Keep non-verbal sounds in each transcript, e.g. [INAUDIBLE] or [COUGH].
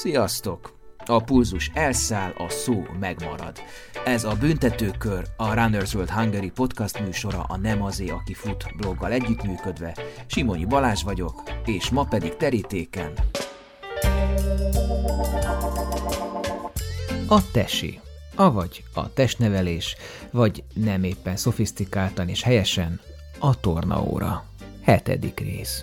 Sziasztok! A pulzus elszáll, a szó megmarad. Ez a Büntetőkör, a Runners World Hungary podcast műsora a Nem azé, aki fut bloggal együttműködve. Simonyi Balázs vagyok, és ma pedig terítéken. A tesi, avagy a testnevelés, vagy nem éppen szofisztikáltan és helyesen a tornaóra. Hetedik rész.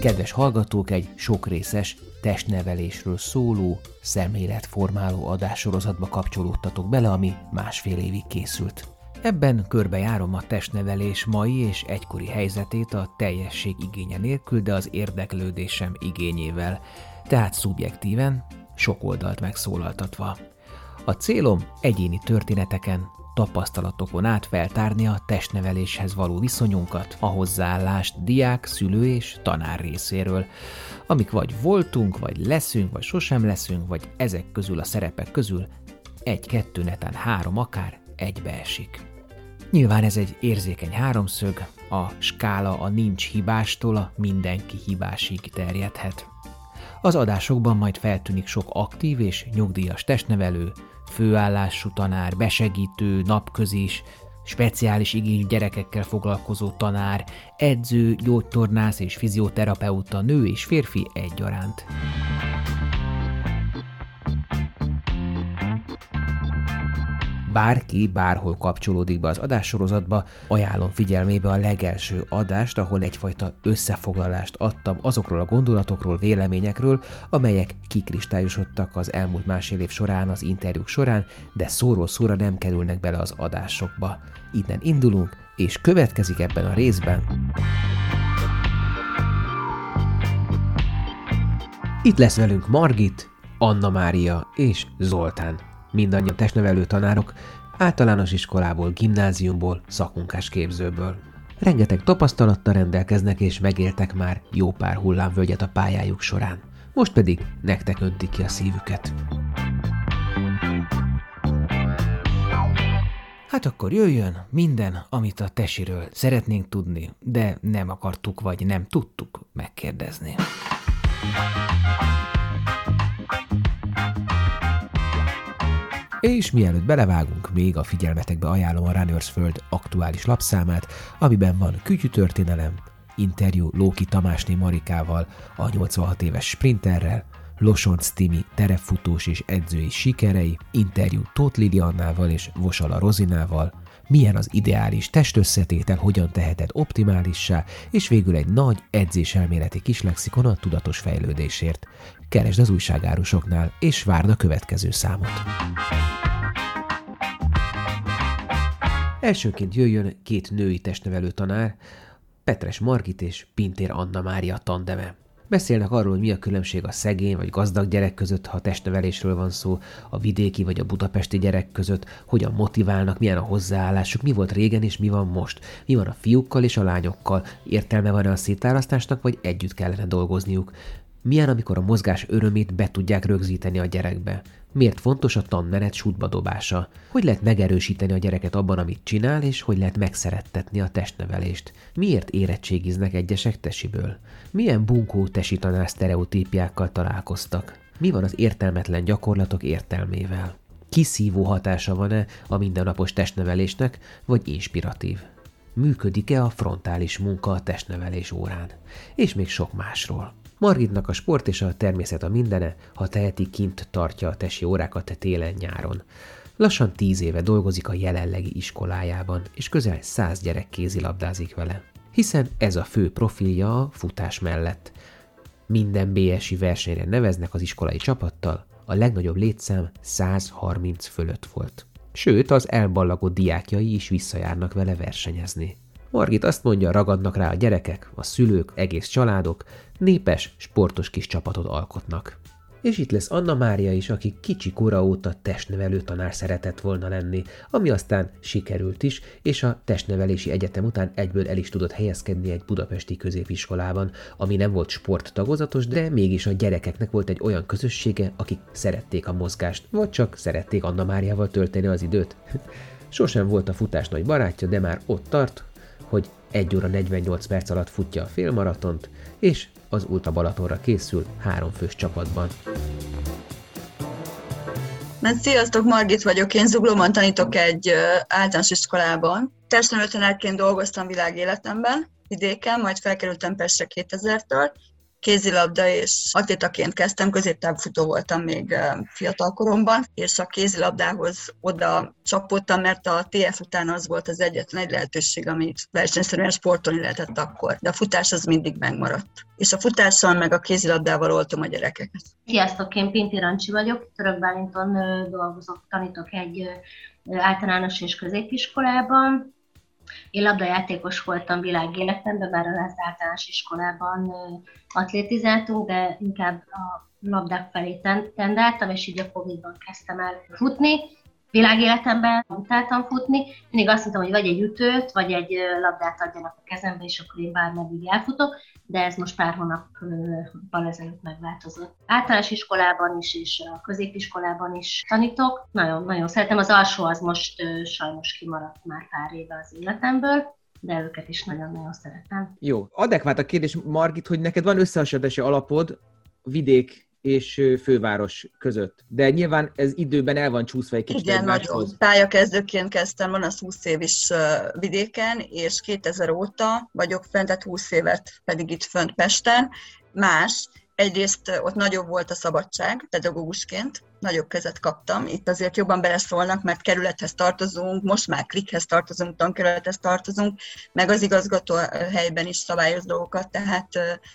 Kedves hallgatók, egy sokrészes testnevelésről szóló, szemléletformáló adássorozatba kapcsolódtatok bele, ami másfél évig készült. Ebben körbejárom a testnevelés mai és egykori helyzetét a teljesség igénye nélkül, de az érdeklődésem igényével, tehát szubjektíven, sok oldalt megszólaltatva. A célom egyéni történeteken, tapasztalatokon át feltárni a testneveléshez való viszonyunkat, a hozzáállást diák, szülő és tanár részéről, amik vagy voltunk, vagy leszünk, vagy sosem leszünk, vagy ezek közül a szerepek közül egy-kettő, netán három akár egybeesik. Nyilván ez egy érzékeny háromszög, a skála a nincs hibástól a mindenki hibásig terjedhet. Az adásokban majd feltűnik sok aktív és nyugdíjas testnevelő, főállású tanár, besegítő, napközis, speciális igényű gyerekekkel foglalkozó tanár, edző, gyógytornász és fizioterapeuta, nő és férfi egyaránt. Bárki bárhol kapcsolódik be az adássorozatba, ajánlom figyelmébe a legelső adást, ahol egyfajta összefoglalást adtam azokról a gondolatokról, véleményekről, amelyek kikristályosodtak az elmúlt másfél év során, az interjúk során, de szóról szóra nem kerülnek bele az adásokba. Innen indulunk, és következik ebben a részben. Itt lesz velünk Margit, Anna Mária és Zoltán mindannyian testnevelő tanárok, általános iskolából, gimnáziumból, képzőből. Rengeteg tapasztalattal rendelkeznek és megéltek már jó pár hullámvölgyet a pályájuk során. Most pedig nektek öntik ki a szívüket. Hát akkor jöjjön minden, amit a tesiről szeretnénk tudni, de nem akartuk vagy nem tudtuk megkérdezni. És mielőtt belevágunk, még a figyelmetekbe ajánlom a Runners World aktuális lapszámát, amiben van kütyütörténelem, interjú Lóki Tamásné Marikával, a 86 éves sprinterrel, Losonc Timi terepfutós és edzői sikerei, interjú Tóth Liliannával és Vosala Rozinával, milyen az ideális testösszetétel, hogyan teheted optimálissá, és végül egy nagy edzéselméleti kislexikon a tudatos fejlődésért. Keresd az újságárusoknál, és várd a következő számot. Elsőként jöjjön két női testnevelő tanár, Petres Margit és Pintér Anna Mária tandeme. Beszélnek arról, hogy mi a különbség a szegény vagy gazdag gyerek között, ha testnevelésről van szó, a vidéki vagy a budapesti gyerek között, hogyan motiválnak, milyen a hozzáállásuk, mi volt régen és mi van most, mi van a fiúkkal és a lányokkal, értelme van-e a szétválasztásnak, vagy együtt kellene dolgozniuk, milyen, amikor a mozgás örömét be tudják rögzíteni a gyerekbe? Miért fontos a tanmenet sútba dobása? Hogy lehet megerősíteni a gyereket abban, amit csinál, és hogy lehet megszerettetni a testnevelést? Miért érettségiznek egyesek tesiből? Milyen bunkó tesi tanár sztereotípiákkal találkoztak? Mi van az értelmetlen gyakorlatok értelmével? Kiszívó hatása van-e a mindennapos testnevelésnek, vagy inspiratív? Működik-e a frontális munka a testnevelés órán? És még sok másról. Margitnak a sport és a természet a mindene, ha teheti, kint tartja a tesi órákat télen-nyáron. Lassan tíz éve dolgozik a jelenlegi iskolájában, és közel száz gyerek kézilabdázik vele. Hiszen ez a fő profilja a futás mellett. Minden BSI versenyre neveznek az iskolai csapattal, a legnagyobb létszám 130 fölött volt. Sőt, az elballagott diákjai is visszajárnak vele versenyezni. Margit azt mondja, ragadnak rá a gyerekek, a szülők, egész családok, népes, sportos kis csapatot alkotnak. És itt lesz Anna Mária is, aki kicsi kora óta testnevelő tanár szeretett volna lenni, ami aztán sikerült is, és a testnevelési egyetem után egyből el is tudott helyezkedni egy budapesti középiskolában, ami nem volt sporttagozatos, de mégis a gyerekeknek volt egy olyan közössége, akik szerették a mozgást, vagy csak szerették Anna Máriával tölteni az időt. [LAUGHS] Sosem volt a futás nagy barátja, de már ott tart, hogy 1 óra 48 perc alatt futja a félmaratont, és az Ultra Balatonra készül három fős csapatban. Na, sziasztok, Margit vagyok, én Zuglóban tanítok egy általános iskolában. Testnevelőtanárként dolgoztam világéletemben, vidéken, majd felkerültem Pestre 2000-től, kézilabda és atlétaként kezdtem, középtávfutó voltam még fiatal koromban, és a kézilabdához oda csapottam, mert a TF után az volt az egyetlen egy lehetőség, amit versenyszerűen sportolni lehetett akkor. De a futás az mindig megmaradt. És a futással meg a kézilabdával oltom a gyerekeket. Sziasztok, én Pinti Rancsi vagyok, Török Bálinton dolgozok, tanítok egy általános és középiskolában, én labdajátékos voltam világéletemben, bár az általános iskolában atlétizáltunk, de inkább a labdák felé tendáltam, és így a Covid-ban kezdtem el futni. Világéletemben utáltam futni, mindig azt mondtam, hogy vagy egy ütőt, vagy egy labdát adjanak a kezembe, és akkor én bármeddig elfutok, de ez most pár hónappal ezelőtt megváltozott. Általános iskolában is, és a középiskolában is tanítok. Nagyon, nagyon szeretem. Az alsó az most sajnos kimaradt már pár éve az életemből, de őket is nagyon-nagyon szeretem. Jó, adekvát a kérdés, Margit, hogy neked van összehasonlítási alapod vidék és főváros között. De nyilván ez időben el van csúszva egy kicsit Igen, nagyon. Pályakezdőként kezdtem, van az 20 év is vidéken, és 2000 óta vagyok fent, tehát 20 évet pedig itt fönt Pesten. Más, egyrészt ott nagyobb volt a szabadság pedagógusként, nagyobb kezet kaptam. Itt azért jobban beleszólnak, mert kerülethez tartozunk, most már klikhez tartozunk, tankerülethez tartozunk, meg az igazgató helyben is szabályoz dolgokat, tehát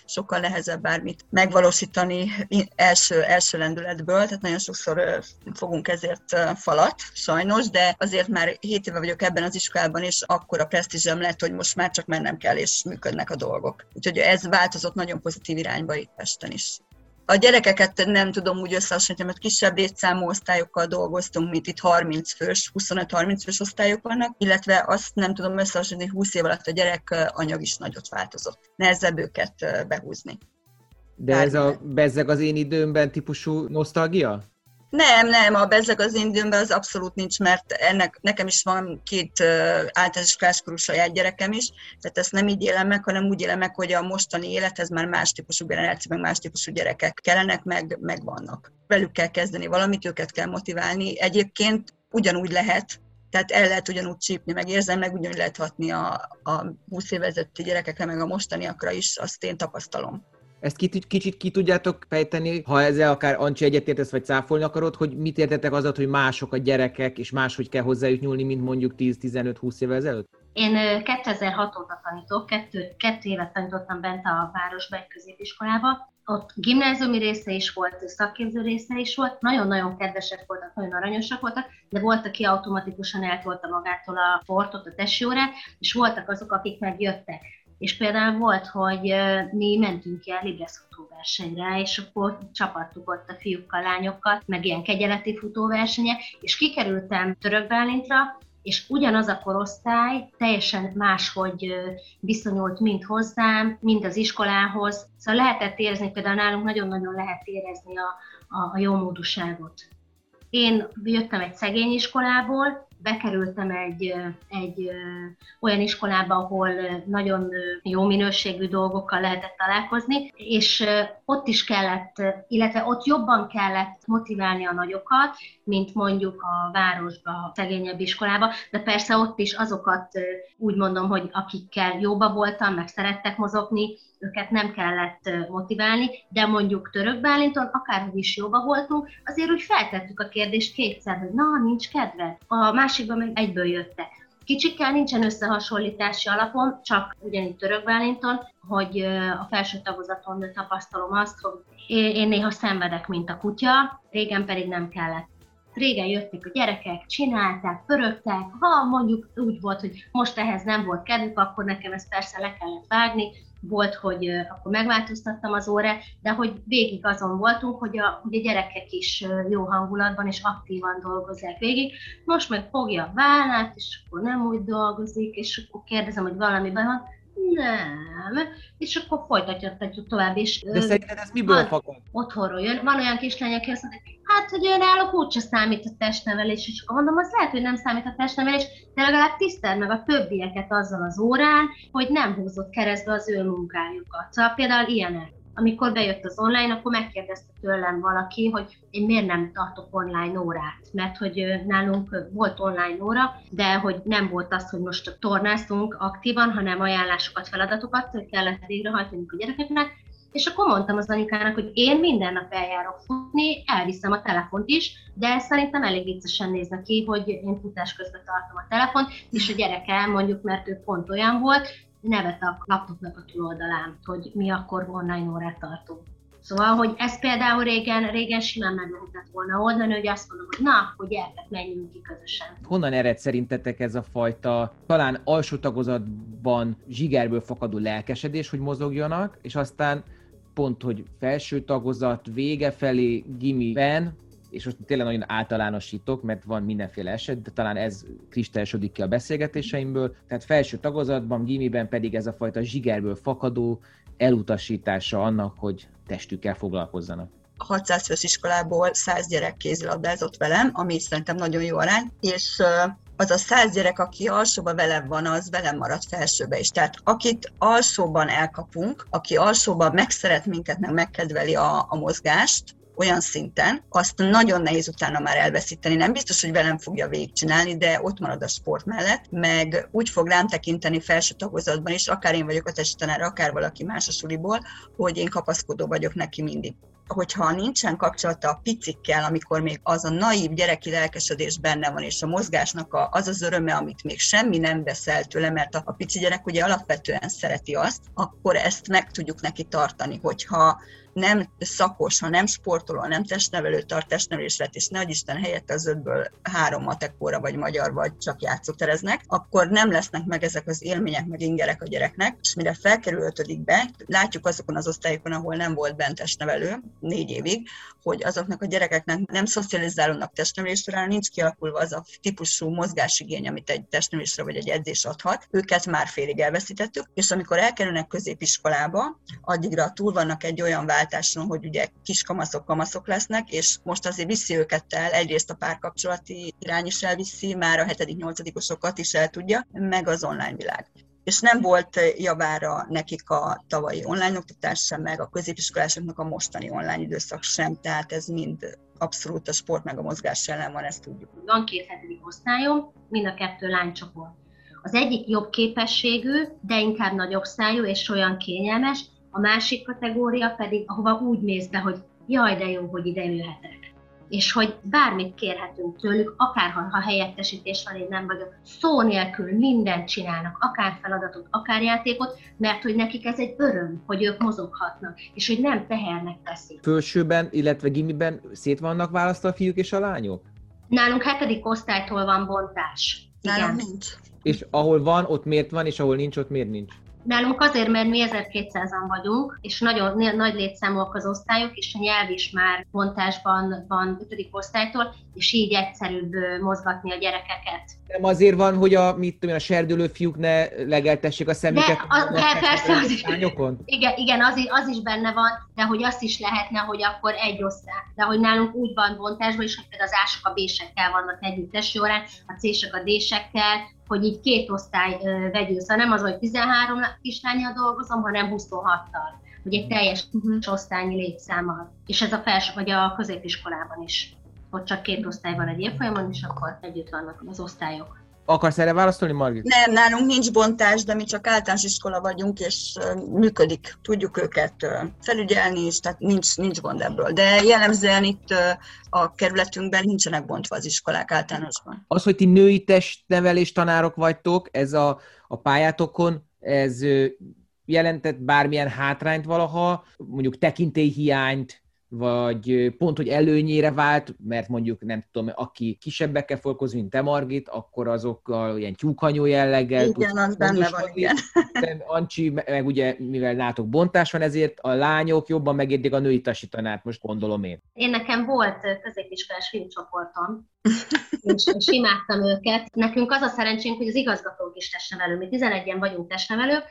sokkal nehezebb bármit megvalósítani első, első lendületből, tehát nagyon sokszor fogunk ezért falat, sajnos, de azért már 7 éve vagyok ebben az iskolában, és akkor a presztízsem lett, hogy most már csak mennem kell, és működnek a dolgok. Úgyhogy ez változott nagyon pozitív irányba itt Pesten is. A gyerekeket nem tudom úgy összehasonlítani, mert kisebb létszámú osztályokkal dolgoztunk, mint itt 30 fős, 25-30 fős osztályok vannak, illetve azt nem tudom összehasonlítani, hogy 20 év alatt a gyerek anyag is nagyot változott. Nehezebb őket behúzni. De ez a bezzeg az én időmben típusú nosztalgia? Nem, nem, a bezzeg az időmben az abszolút nincs, mert ennek, nekem is van két uh, általános iskoláskorú saját gyerekem is, tehát ezt nem így élem meg, hanem úgy élem meg, hogy a mostani élethez már más típusú generáció, meg más típusú gyerekek kellenek, meg, meg vannak. Velük kell kezdeni valamit, őket kell motiválni. Egyébként ugyanúgy lehet, tehát el lehet ugyanúgy csípni, meg érzem, meg ugyanúgy lehet hatni a, a 20 évezetti gyerekekre, meg a mostaniakra is, azt én tapasztalom. Ezt kicsit, ki tudjátok fejteni, ha ezzel akár Ancsi egyetértesz, vagy cáfolni akarod, hogy mit értetek az, hogy mások a gyerekek, és máshogy kell hozzájuk nyúlni, mint mondjuk 10-15-20 évvel ezelőtt? Én 2006 óta tanítok, kettő, kettő évet tanítottam bent a városban egy középiskolába. Ott gimnáziumi része is volt, szakképző része is volt, nagyon-nagyon kedvesek voltak, nagyon aranyosak voltak, de volt, aki automatikusan eltolta magától a sportot, a testjórát, és voltak azok, akik megjöttek és például volt, hogy mi mentünk a Libres futóversenyre, és akkor csapattuk ott a fiúkkal, lányokkal, meg ilyen kegyeleti futóversenyek, és kikerültem Török Bálintra, és ugyanaz a korosztály teljesen máshogy viszonyult mind hozzám, mind az iskolához. Szóval lehetett érezni, például nálunk nagyon-nagyon lehet érezni a, a, a jó módúságot. Én jöttem egy szegény iskolából, bekerültem egy, egy olyan iskolába, ahol nagyon jó minőségű dolgokkal lehetett találkozni, és ott is kellett, illetve ott jobban kellett motiválni a nagyokat, mint mondjuk a városba, a szegényebb iskolába, de persze ott is azokat úgy mondom, hogy akikkel jóba voltam, meg szerettek mozogni, őket nem kellett motiválni, de mondjuk Török Bálinton, akárhogy is jóba voltunk, azért úgy feltettük a kérdést kétszer, hogy na, nincs kedve. A másikban meg egyből jöttek. Kicsikkel nincsen összehasonlítási alapon, csak ugyanígy Török Bálinton, hogy a felső tagozaton tapasztalom azt, hogy én néha szenvedek, mint a kutya, régen pedig nem kellett régen jöttek a gyerekek, csinálták, pörögtek, ha mondjuk úgy volt, hogy most ehhez nem volt kedvük, akkor nekem ezt persze le kellett vágni, volt, hogy akkor megváltoztattam az órát, de hogy végig azon voltunk, hogy a, a gyerekek is jó hangulatban és aktívan dolgozzák végig. Most meg fogja a vállát, és akkor nem úgy dolgozik, és akkor kérdezem, hogy valami van, nem. És akkor folytatjuk tovább is. De szerinted ez miből van, fakad? Otthonról jön. Van olyan kislány, aki azt mondja, hát, hogy ő náluk úgyse számít a testnevelés, és akkor mondom, az lehet, hogy nem számít a testnevelés, de legalább tiszteld meg a többieket azzal az órán, hogy nem húzott keresztbe az ő munkájukat. Szóval például ilyenek amikor bejött az online, akkor megkérdezte tőlem valaki, hogy én miért nem tartok online órát, mert hogy nálunk volt online óra, de hogy nem volt az, hogy most tornáztunk aktívan, hanem ajánlásokat, feladatokat kellett végrehajtani a gyerekeknek, és akkor mondtam az anyukának, hogy én minden nap eljárok futni, elviszem a telefont is, de szerintem elég viccesen nézne ki, hogy én futás közben tartom a telefont, és a gyereke mondjuk, mert ő pont olyan volt, nevet a laptopnak a túloldalán, hogy mi akkor online órát tartunk. Szóval, hogy ez például régen, régen simán meg lehetett volna oldani, hogy azt mondom, hogy na, akkor gyertek, menjünk ki közösen. Honnan ered szerintetek ez a fajta, talán alsó tagozatban zsigerből fakadó lelkesedés, hogy mozogjanak, és aztán pont, hogy felső tagozat vége felé gimiben, és most tényleg nagyon általánosítok, mert van mindenféle eset, de talán ez kristályosodik ki a beszélgetéseimből. Tehát felső tagozatban, gimiben pedig ez a fajta zsigerből fakadó elutasítása annak, hogy testükkel foglalkozzanak. 600 fős iskolából 100 gyerek kézilabdázott velem, ami szerintem nagyon jó arány, és az a száz gyerek, aki alsóba velem van, az velem marad felsőbe is. Tehát akit alsóban elkapunk, aki alsóban megszeret minket, meg megkedveli a, a mozgást, olyan szinten, azt nagyon nehéz utána már elveszíteni. Nem biztos, hogy velem fogja végigcsinálni, de ott marad a sport mellett, meg úgy fog rám tekinteni felső tagozatban is, akár én vagyok a testtanár, akár valaki más a suliból, hogy én kapaszkodó vagyok neki mindig hogyha nincsen kapcsolata a picikkel, amikor még az a naív gyereki lelkesedés benne van, és a mozgásnak a, az az öröme, amit még semmi nem vesz el tőle, mert a, a pici gyerek ugye alapvetően szereti azt, akkor ezt meg tudjuk neki tartani, hogyha nem szakos, ha nem sportoló, nem testnevelő tart testnevelésret, és nagy Isten helyett az ötből három matekóra, vagy magyar, vagy csak játszótereznek, akkor nem lesznek meg ezek az élmények, meg ingerek a gyereknek, és mire felkerül ötödikbe, látjuk azokon az osztályokon, ahol nem volt bent testnevelő, négy évig, hogy azoknak a gyerekeknek nem szocializálódnak testnevelésre, nincs kialakulva az a típusú mozgásigény, amit egy testnevelésre vagy egy edzés adhat, őket már félig elveszítettük, és amikor elkerülnek középiskolába, addigra túl vannak egy olyan váltáson, hogy ugye kiskamaszok, kamaszok lesznek, és most azért viszi őket el, egyrészt a párkapcsolati irány is elviszi, már a 7 osokat is el tudja, meg az online világ és nem volt javára nekik a tavalyi online oktatás sem, meg a középiskolásoknak a mostani online időszak sem, tehát ez mind abszolút a sport meg a mozgás ellen van, ezt tudjuk. Van két hetedik osztályom, mind a kettő lánycsoport. Az egyik jobb képességű, de inkább nagyobb szájú és olyan kényelmes, a másik kategória pedig, ahova úgy mész be, hogy jaj, de jó, hogy ide jöhetek és hogy bármit kérhetünk tőlük, akár ha helyettesítés van, én nem vagyok, szó nélkül mindent csinálnak, akár feladatot, akár játékot, mert hogy nekik ez egy öröm, hogy ők mozoghatnak, és hogy nem tehernek teszik. Fölsőben, illetve gimiben szét vannak választva a fiúk és a lányok? Nálunk hetedik osztálytól van bontás. Igen. Nálunk nincs. És ahol van, ott miért van, és ahol nincs, ott miért nincs? Nálunk azért, mert mi 1200-an vagyunk, és nagyon nagy létszámúak az osztályok, és a nyelv is már montásban van 5. osztálytól, és így egyszerűbb mozgatni a gyerekeket. Nem azért van, hogy a, mit tudom, a serdülő fiúk ne legeltessék a szemüket? De, a, de persze, az is, igen, igen az, is, az is benne van, de hogy azt is lehetne, hogy akkor egy osztály. De hogy nálunk úgy van bontásban, és hogy például az ások a B-sekkel vannak együttes órán, a C-sek a D-sekkel, hogy így két osztály vegyül, szóval nem az, hogy 13 kislányjal dolgozom, hanem 26-tal, hogy egy teljes uh-huh. osztályi létszámmal. És ez a fels, vagy a középiskolában is, hogy csak két osztály van egy évfolyamon, és akkor együtt vannak az osztályok. Akarsz erre válaszolni, Margit? Nem, nálunk nincs bontás, de mi csak általános iskola vagyunk, és működik. Tudjuk őket felügyelni is, tehát nincs, nincs gond ebből. De jellemzően itt a kerületünkben nincsenek bontva az iskolák általánosban. Az, hogy ti női testnevelés tanárok vagytok, ez a, a pályátokon, ez jelentett bármilyen hátrányt valaha, mondjuk tekintélyhiányt, vagy pont, hogy előnyére vált, mert mondjuk nem tudom, aki kisebbekkel foglalkozik, mint te Margit, akkor azokkal ilyen tyúkanyó jelleggel Igen, az benne van, igen. Ancsi, meg ugye, mivel látok bontás van, ezért a lányok jobban megérdik a női tanítanát, most gondolom én. Én nekem volt középiskolás filmcsoportom, [LAUGHS] és, és imádtam őket. Nekünk az a szerencsénk, hogy az igazgatók is testnevelő. Mi 11-en vagyunk testnevelők,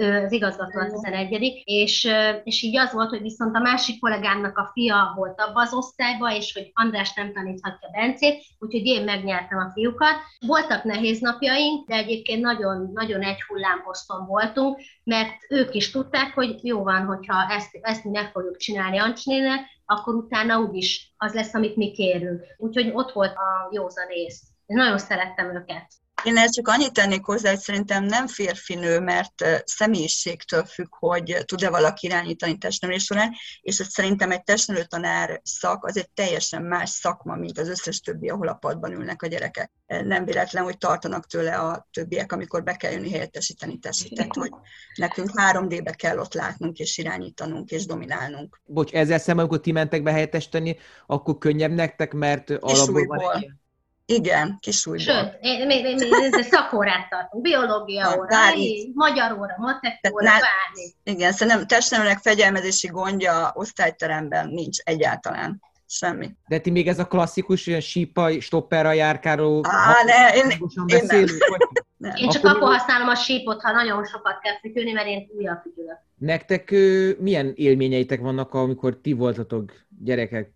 az igazgató a 11 és, és így az volt, hogy viszont a másik kollégámnak a fia volt abba az osztályba, és hogy András nem taníthatja Bencét, úgyhogy én megnyertem a fiúkat. Voltak nehéz napjaink, de egyébként nagyon, nagyon egy hullámposzton voltunk, mert ők is tudták, hogy jó van, hogyha ezt, ezt mi meg fogjuk csinálni Ancsnének, akkor utána úgyis az lesz, amit mi kérünk. Úgyhogy ott volt a józanész. Én nagyon szerettem őket. Én ezt csak annyit tennék hozzá, hogy szerintem nem férfinő, mert személyiségtől függ, hogy tud-e valaki irányítani testnevelés során, és hogy szerintem egy testnevelő tanár szak az egy teljesen más szakma, mint az összes többi, ahol a padban ülnek a gyerekek. Nem véletlen, hogy tartanak tőle a többiek, amikor be kell jönni helyettesíteni testet, hogy nekünk 3D-be kell ott látnunk, és irányítanunk, és dominálnunk. Bocs, ezzel szemben, amikor ti mentek be helyettesíteni, akkor könnyebb nektek, mert alapból van egy igen, kisújból. Sőt, én, még, még, még szakórát tartunk, biológia óra, magyar óra, matek óra, bármi. Igen, szerintem testnevelőnek fegyelmezési gondja osztályteremben nincs egyáltalán. Semmi. De ti még ez a klasszikus ilyen sípa, stopperra járkáló... Á, ne, én, én nem. Nem. Én csak akkor, akkor használom a sípot, ha nagyon sokat kell fütyülni, mert én újabb fütyülök. Nektek milyen élményeitek vannak, amikor ti voltatok gyerekek,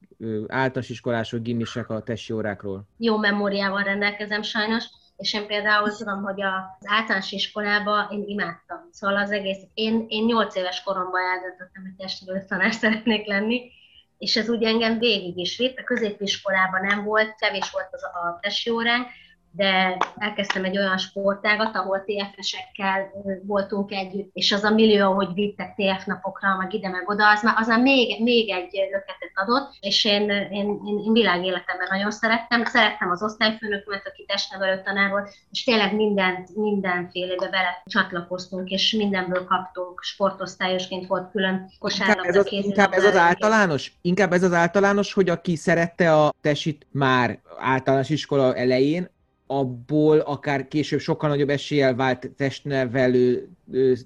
általános iskolások, gimisek a testi órákról? Jó memóriával rendelkezem sajnos, és én például tudom, hogy az általános iskolában én imádtam. Szóval az egész, én, én 8 éves koromban eldöntöttem, hogy testnevelő tanár szeretnék lenni, és ez úgy engem végig is vitt. A középiskolában nem volt, kevés volt az a testi óránk, de elkezdtem egy olyan sportágat, ahol TFS-ekkel voltunk együtt, és az a millió, hogy vittek TF napokra, meg ide, meg oda, az már, az már még, még egy löketet adott, és én, én, én, én világéletemben nagyon szerettem. Szerettem az osztályfőnökömet, aki testnevelő tanár volt, és tényleg mindent, mindenfélébe bele csatlakoztunk, és mindenből kaptunk. Sportosztályosként volt külön kosárlabda. Inkább ez, az, inkább ez az általános? Inkább ez az általános, hogy aki szerette a tesit már általános iskola elején, abból akár később sokkal nagyobb eséllyel vált testnevelő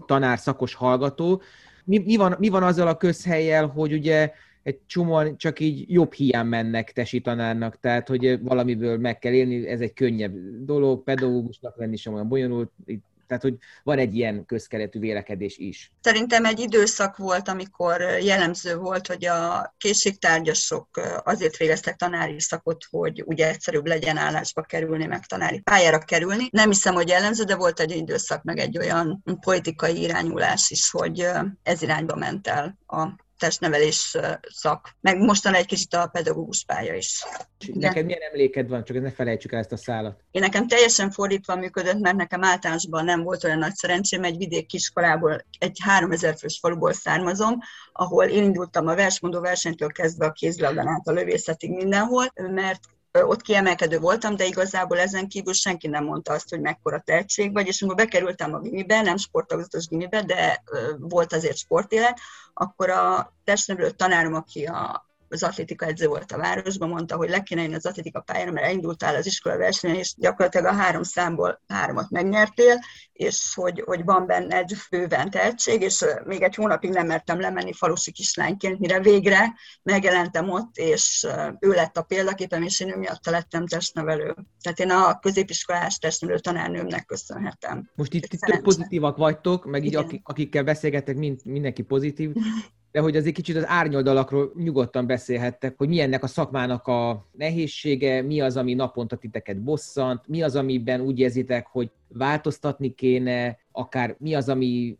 tanár, szakos hallgató. Mi, mi, van, mi van azzal a közhelyel, hogy ugye egy csomóan csak így jobb hiány mennek tesi tanárnak, tehát hogy valamiből meg kell élni, ez egy könnyebb dolog, pedagógusnak lenni sem olyan bonyolult, itt tehát, hogy van egy ilyen közkeretű vélekedés is. Szerintem egy időszak volt, amikor jellemző volt, hogy a készségtárgyasok azért végeztek tanári szakot, hogy ugye egyszerűbb legyen állásba kerülni, meg tanári pályára kerülni. Nem hiszem, hogy jellemző, de volt egy időszak, meg egy olyan politikai irányulás is, hogy ez irányba ment el a testnevelés szak, meg mostan egy kicsit a pedagógus pálya is. Neked milyen emléked van, csak ne felejtsük el ezt a szállat. Én nekem teljesen fordítva működött, mert nekem általánosban nem volt olyan nagy szerencsém, egy vidék kiskolából, egy 3000 fős faluból származom, ahol én indultam a versmondó versenytől kezdve a kézilabdán át a lövészetig mindenhol, mert ott kiemelkedő voltam, de igazából ezen kívül senki nem mondta azt, hogy mekkora tehetség vagy, és amikor bekerültem a gimibe, nem sportagozatos gimibe, de volt azért sportélet, akkor a testnevelő tanárom, aki a az atlétika edző volt a városban, mondta, hogy le kéne az atlétika pályára, mert elindultál az iskola versenyen, és gyakorlatilag a három számból háromat megnyertél, és hogy, hogy van benne egy bőven tehetség, és még egy hónapig nem mertem lemenni falusi kislányként, mire végre megjelentem ott, és ő lett a példaképem, és én ő miatt lettem testnevelő. Tehát én a középiskolás testnevelő tanárnőmnek köszönhetem. Most itt, itt tök pozitívak vagytok, meg így akik, akikkel beszélgetek, mind, mindenki pozitív [LAUGHS] de hogy azért kicsit az árnyoldalakról nyugodtan beszélhettek, hogy mi ennek a szakmának a nehézsége, mi az, ami naponta titeket bosszant, mi az, amiben úgy érzitek, hogy változtatni kéne, akár mi az, ami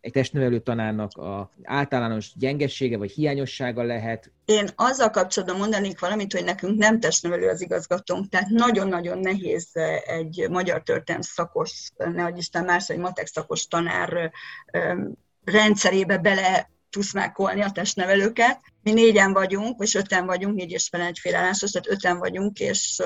egy testnevelő tanárnak a általános gyengessége vagy hiányossága lehet? Én azzal kapcsolatban mondanék valamit, hogy nekünk nem testnevelő az igazgatónk, tehát nagyon-nagyon nehéz egy magyar történelm szakos, ne Isten más, egy matek szakos tanár rendszerébe bele tuszmákolni a testnevelőket. Mi négyen vagyunk, vagy öten vagyunk, négy és fel egy félállásos, tehát öten vagyunk, és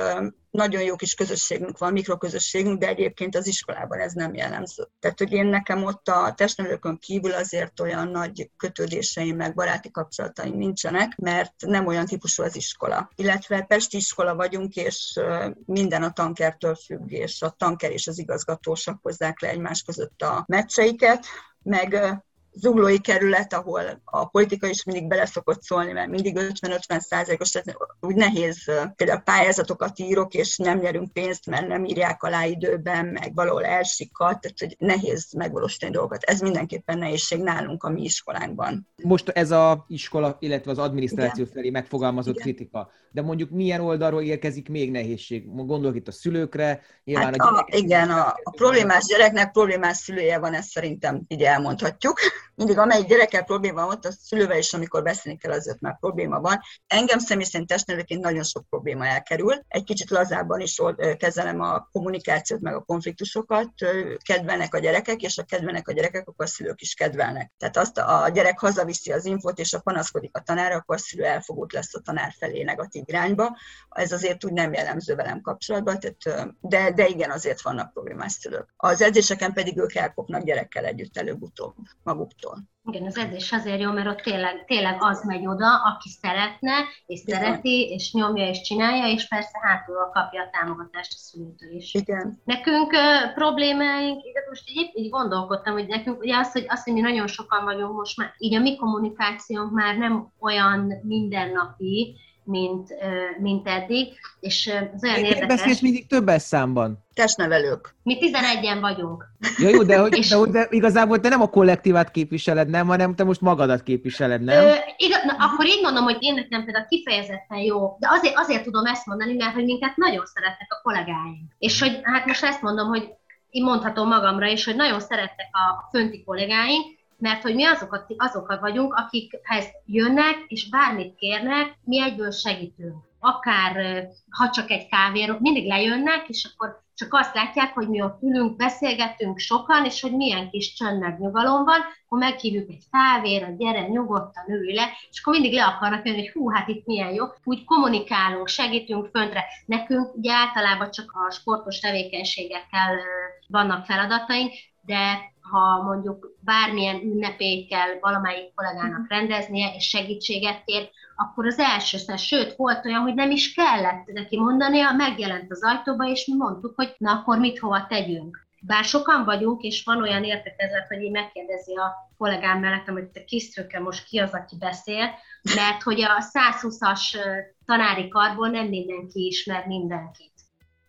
nagyon jó kis közösségünk van, mikroközösségünk, de egyébként az iskolában ez nem jellemző. Tehát, hogy én nekem ott a testnevelőkön kívül azért olyan nagy kötődéseim, meg baráti kapcsolataim nincsenek, mert nem olyan típusú az iskola. Illetve Pesti iskola vagyunk, és minden a tankertől függ, és a tanker és az igazgatósak hozzák le egymás között a meccseiket, meg zuglói kerület, ahol a politika is mindig beleszokott szólni, mert mindig 50-50 százalékos, tehát úgy nehéz például pályázatokat írok, és nem nyerünk pénzt, mert nem írják alá időben, meg valahol elsikadt, tehát hogy nehéz megvalósítani dolgokat. Ez mindenképpen nehézség nálunk a mi iskolánkban. Most ez a iskola, illetve az adminisztráció Igen. felé megfogalmazott Igen. kritika, de mondjuk milyen oldalról érkezik még nehézség? Gondolok itt a szülőkre, nyilván hát a, a Igen, a, a problémás gyereknek problémás szülője van, ezt szerintem így elmondhatjuk mindig amelyik gyerekkel probléma van, ott a szülővel is, amikor beszélni kell, azért már probléma van. Engem személy szerint testnevelőként nagyon sok probléma elkerül. Egy kicsit lazábban is kezelem a kommunikációt, meg a konfliktusokat. Kedvelnek a gyerekek, és a kedvelnek a gyerekek, akkor a szülők is kedvelnek. Tehát azt a gyerek hazaviszi az infot, és a panaszkodik a tanára, akkor a szülő elfogult lesz a tanár felé negatív irányba. Ez azért úgy nem jellemző velem kapcsolatban, tehát, de, de igen, azért vannak problémás szülők. Az edzéseken pedig ők elkopnak gyerekkel együtt előbb-utóbb maguktól maguktól. Igen, az edzés azért jó, mert ott tényleg, tényleg az megy oda, aki szeretne, és Igen. szereti, és nyomja, és csinálja, és persze hátul kapja a támogatást a szülőtől is. Igen. Nekünk uh, problémáink, most így, így gondolkodtam, hogy nekünk ugye az, hogy, azt, hogy mi nagyon sokan vagyunk most már, így a mi kommunikációnk már nem olyan mindennapi, mint, mint eddig, és az olyan érdekes... beszélsz mindig többes számban? Testnevelők. Mi 11-en vagyunk. Ja, jó, de, hogy, [LAUGHS] és... de, de igazából te nem a kollektívát képviseled, nem, hanem te most magadat képviseled, nem? Ö, igaz, na, akkor így mondom, hogy én nekem például kifejezetten jó, de azért, azért tudom ezt mondani, mert hogy minket nagyon szeretnek a kollégáink. És hogy hát most ezt mondom, hogy én mondhatom magamra is, hogy nagyon szerettek a fönti kollégáink, mert hogy mi azokat, azokat vagyunk, akikhez jönnek, és bármit kérnek, mi egyből segítünk. Akár ha csak egy kávéról, mindig lejönnek, és akkor csak azt látják, hogy mi ott ülünk, beszélgetünk sokan, és hogy milyen kis csönd nyugalom van, akkor meghívjuk egy kávéra, gyere, nyugodtan ülj le, és akkor mindig le akarnak jönni, hogy hú, hát itt milyen jó. Úgy kommunikálunk, segítünk föntre. Nekünk ugye általában csak a sportos tevékenységekkel vannak feladataink, de ha mondjuk bármilyen ünnepét kell valamelyik kollégának rendeznie, és segítséget kér, akkor az első szem, sőt, volt olyan, hogy nem is kellett neki mondania, megjelent az ajtóba, és mi mondtuk, hogy na akkor mit hova tegyünk. Bár sokan vagyunk, és van olyan értekezlet, hogy így megkérdezi a kollégám mellettem, hogy te kisztröke most ki az, aki beszél, mert hogy a 120-as tanári karból nem mindenki ismer mindenkit.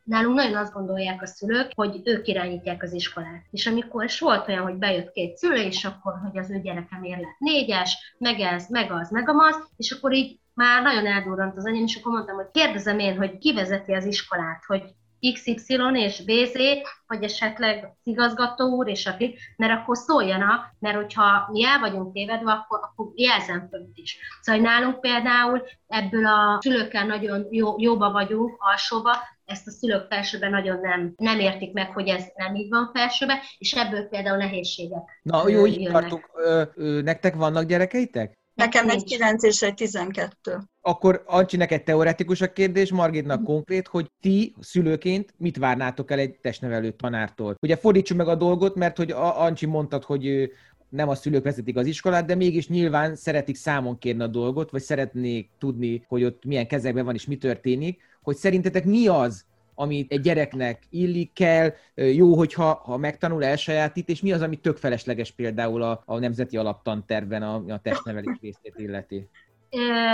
Nálunk nagyon azt gondolják a szülők, hogy ők irányítják az iskolát. És amikor és volt olyan, hogy bejött két szülő, és akkor, hogy az ő gyerekem ér lett négyes, meg ez, meg az, meg amaz, és akkor így már nagyon eldurrant az anyám, és akkor mondtam, hogy kérdezem én, hogy ki vezeti az iskolát, hogy XY és BZ, vagy esetleg igazgató úr és akik, mert akkor szóljanak, mert hogyha mi el vagyunk tévedve, akkor, akkor jelzem fönt is. Szóval nálunk például ebből a szülőkkel nagyon jó, jóba vagyunk, alsóba, ezt a szülők felsőben nagyon nem, nem értik meg, hogy ez nem így van felsőben, és ebből például nehézségek Na, jó, így tartunk. Ö, ö, nektek vannak gyerekeitek? Nekem egy 9 és egy 12. Akkor Ancsi, neked teoretikus a kérdés, Margitnak konkrét, hogy ti szülőként mit várnátok el egy testnevelő tanártól? Ugye fordítsuk meg a dolgot, mert hogy Ancsi mondtad, hogy nem a szülők vezetik az iskolát, de mégis nyilván szeretik számon kérni a dolgot, vagy szeretnék tudni, hogy ott milyen kezekben van és mi történik, hogy szerintetek mi az, amit egy gyereknek illik kell, jó, hogyha ha megtanul, elsajátít, és mi az, ami tök felesleges például a, a nemzeti alaptanterben a, a testnevelés részét illeti?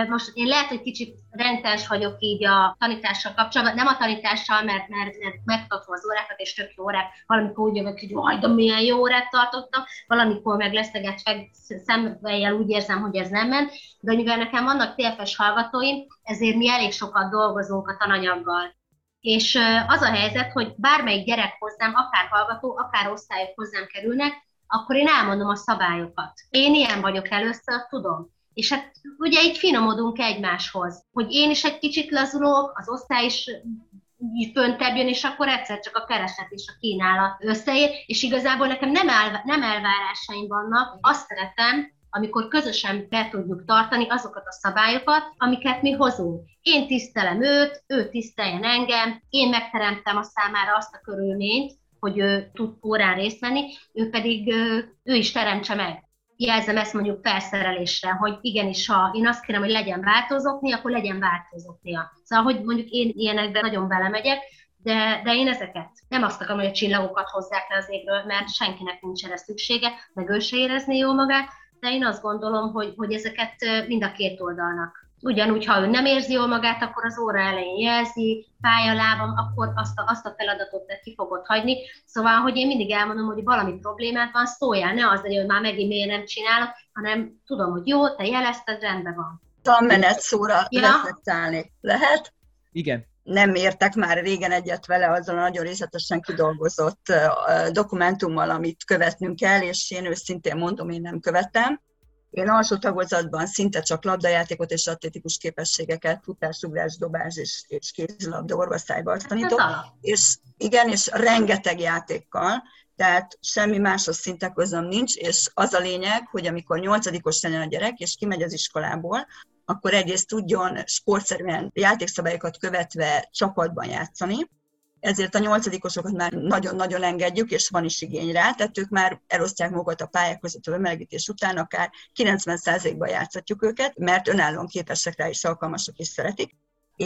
Most én lehet, hogy kicsit rentes vagyok így a tanítással kapcsolatban, nem a tanítással, mert, mert, mert megtartom az órákat, és tök jó órák, valamikor úgy jövök, hogy majd milyen jó órát tartottam, valamikor meg leszteget szemvejjel úgy érzem, hogy ez nem ment, de mivel nekem vannak TFS hallgatóim, ezért mi elég sokat dolgozunk a tananyaggal. És az a helyzet, hogy bármelyik gyerek hozzám, akár hallgató, akár osztályok hozzám kerülnek, akkor én elmondom a szabályokat. Én ilyen vagyok először, tudom és hát ugye így finomodunk egymáshoz, hogy én is egy kicsit lazulok, az osztály is föntebb jön, és akkor egyszer csak a kereset és a kínálat összeér, és igazából nekem nem, el, nem elvárásaim vannak, azt szeretem, amikor közösen be tudjuk tartani azokat a szabályokat, amiket mi hozunk. Én tisztelem őt, ő tiszteljen engem, én megteremtem a számára azt a körülményt, hogy ő tud órán részt venni, ő pedig ő is teremtse meg jelzem ezt mondjuk felszerelésre, hogy igenis, ha én azt kérem, hogy legyen változókni, akkor legyen változóknia. Szóval, hogy mondjuk én ilyenekben nagyon belemegyek, de, de én ezeket nem azt akarom, hogy a csillagokat hozzák le az égről, mert senkinek nincs erre szüksége, meg ő se érezné jó magát, de én azt gondolom, hogy, hogy ezeket mind a két oldalnak Ugyanúgy, ha ő nem érzi jól magát, akkor az óra elején jelzi, fáj a lábam, akkor azt a, azt a feladatot te ki fogod hagyni. Szóval, hogy én mindig elmondom, hogy valami problémát van, szóljál, ne az legyen, hogy már megint miért nem csinálok, hanem tudom, hogy jó, te jelezted, rendben van. Tanmenet szóra ja. reflektálni. Lehet? Igen nem értek már régen egyet vele azzal a nagyon részletesen kidolgozott dokumentummal, amit követnünk kell, és én őszintén mondom, én nem követem. Én alsó tagozatban szinte csak labdajátékot és atlétikus képességeket, futás, ugrás, dobás és, és kézilabda orvoszájban tanítok. És igen, és rengeteg játékkal, tehát semmi máshoz szinte közöm nincs, és az a lényeg, hogy amikor nyolcadikos legyen a gyerek, és kimegy az iskolából, akkor egyrészt tudjon sportszerűen játékszabályokat követve csapatban játszani, ezért a nyolcadikosokat már nagyon-nagyon engedjük, és van is igény rá, tehát ők már elosztják magukat a pályák között a bemelegítés után, akár 90%-ban játszhatjuk őket, mert önállóan képesek rá is alkalmasok is szeretik.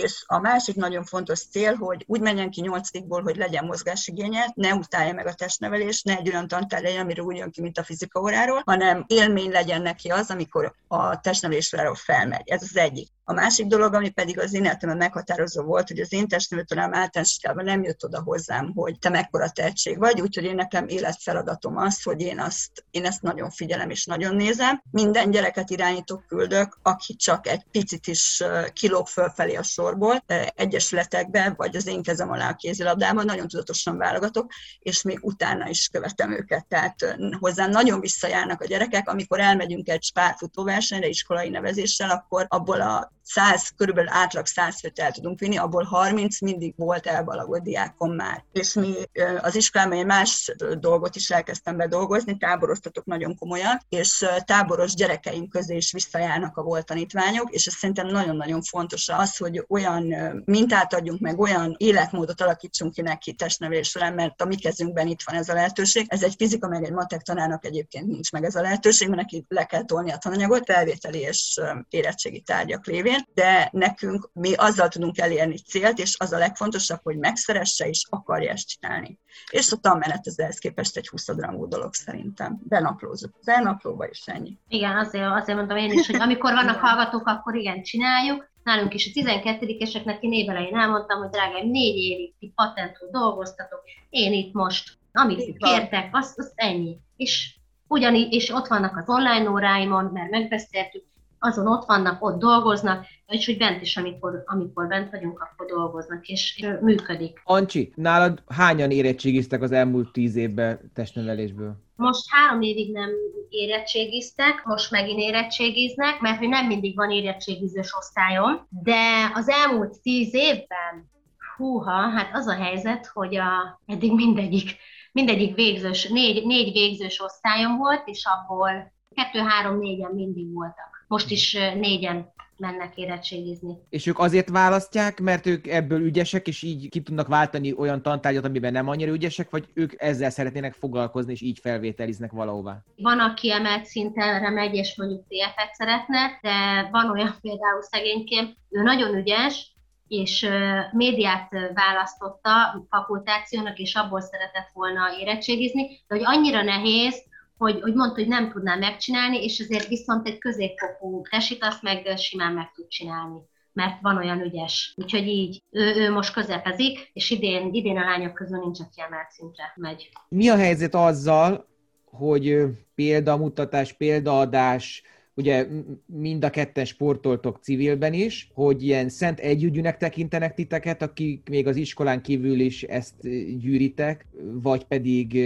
És a másik nagyon fontos cél, hogy úgy menjen ki nyolcadikból, hogy legyen mozgásigénye, ne utálja meg a testnevelés, ne egy olyan tantár legyen, amiről úgy jön ki, mint a fizika óráról, hanem élmény legyen neki az, amikor a testnevelésről felmegy. Ez az egyik. A másik dolog, ami pedig az én életemben meghatározó volt, hogy az én testnevelőtanám általános nem jött oda hozzám, hogy te mekkora tehetség vagy, úgyhogy én nekem életfeladatom az, hogy én, azt, én ezt nagyon figyelem és nagyon nézem. Minden gyereket irányítok, küldök, aki csak egy picit is kilóg fölfelé a sorból, egyesületekbe, vagy az én kezem alá a kézilabdában, nagyon tudatosan válogatok, és még utána is követem őket. Tehát hozzám nagyon visszajárnak a gyerekek, amikor elmegyünk egy spárfutóversenyre iskolai nevezéssel, akkor abból a 100, körülbelül átlag 100 főt el tudunk vinni, abból 30 mindig volt elbalagott diákom már. És mi az iskolában egy más dolgot is elkezdtem bedolgozni, táboroztatok nagyon komolyan, és táboros gyerekeink közé is visszajárnak a volt tanítványok, és ez szerintem nagyon-nagyon fontos az, hogy olyan mintát adjunk meg, olyan életmódot alakítsunk ki neki testnevelés során, mert a mi kezünkben itt van ez a lehetőség. Ez egy fizika, meg egy matek tanárnak egyébként nincs meg ez a lehetőség, mert neki le kell tolni a tananyagot, felvételi és érettségi tárgyak lévén révén, de nekünk mi azzal tudunk elérni célt, és az a legfontosabb, hogy megszeresse és akarja ezt csinálni. És a tanmenet ez ehhez képest egy 20 rangú dolog szerintem. Benaplózunk. Benaplóba is ennyi. Igen, azért, azért mondom én is, hogy amikor vannak hallgatók, akkor igen, csináljuk. Nálunk is a 12-eseknek én évelején elmondtam, hogy drágáim, négy évig ti patentul dolgoztatok, én itt most, amit itt kértek, az, az ennyi. És ugyanígy, és ott vannak az online óráimon, mert megbeszéltük, azon ott vannak, ott dolgoznak, és hogy bent is, amikor, amikor bent vagyunk, akkor dolgoznak, és működik. Ancsi, nálad hányan érettségiztek az elmúlt tíz évben testnevelésből? Most három évig nem érettségiztek, most megint érettségiznek, mert hogy nem mindig van érettségizős osztályom, de az elmúlt tíz évben, húha, hát az a helyzet, hogy a, eddig mindegyik, mindegyik végzős, négy, négy végzős osztályom volt, és abból kettő, három, négyen mindig voltak most is négyen mennek érettségizni. És ők azért választják, mert ők ebből ügyesek, és így ki tudnak váltani olyan tantárgyat, amiben nem annyira ügyesek, vagy ők ezzel szeretnének foglalkozni, és így felvételiznek valahová? Van, aki emelt szintenre megy, és mondjuk TF-et szeretne, de van olyan [LAUGHS] például szegényként, ő nagyon ügyes, és médiát választotta fakultációnak, és abból szeretett volna érettségizni, de hogy annyira nehéz, hogy, hogy mondta, hogy nem tudná megcsinálni, és ezért viszont egy középfokú tesit azt meg simán meg tud csinálni mert van olyan ügyes. Úgyhogy így ő, ő most közepezik, és idén, idén a lányok közül nincs, aki emelt szintre megy. Mi a helyzet azzal, hogy példamutatás, példaadás, ugye mind a ketten sportoltok civilben is, hogy ilyen szent együgyűnek tekintenek titeket, akik még az iskolán kívül is ezt gyűritek, vagy pedig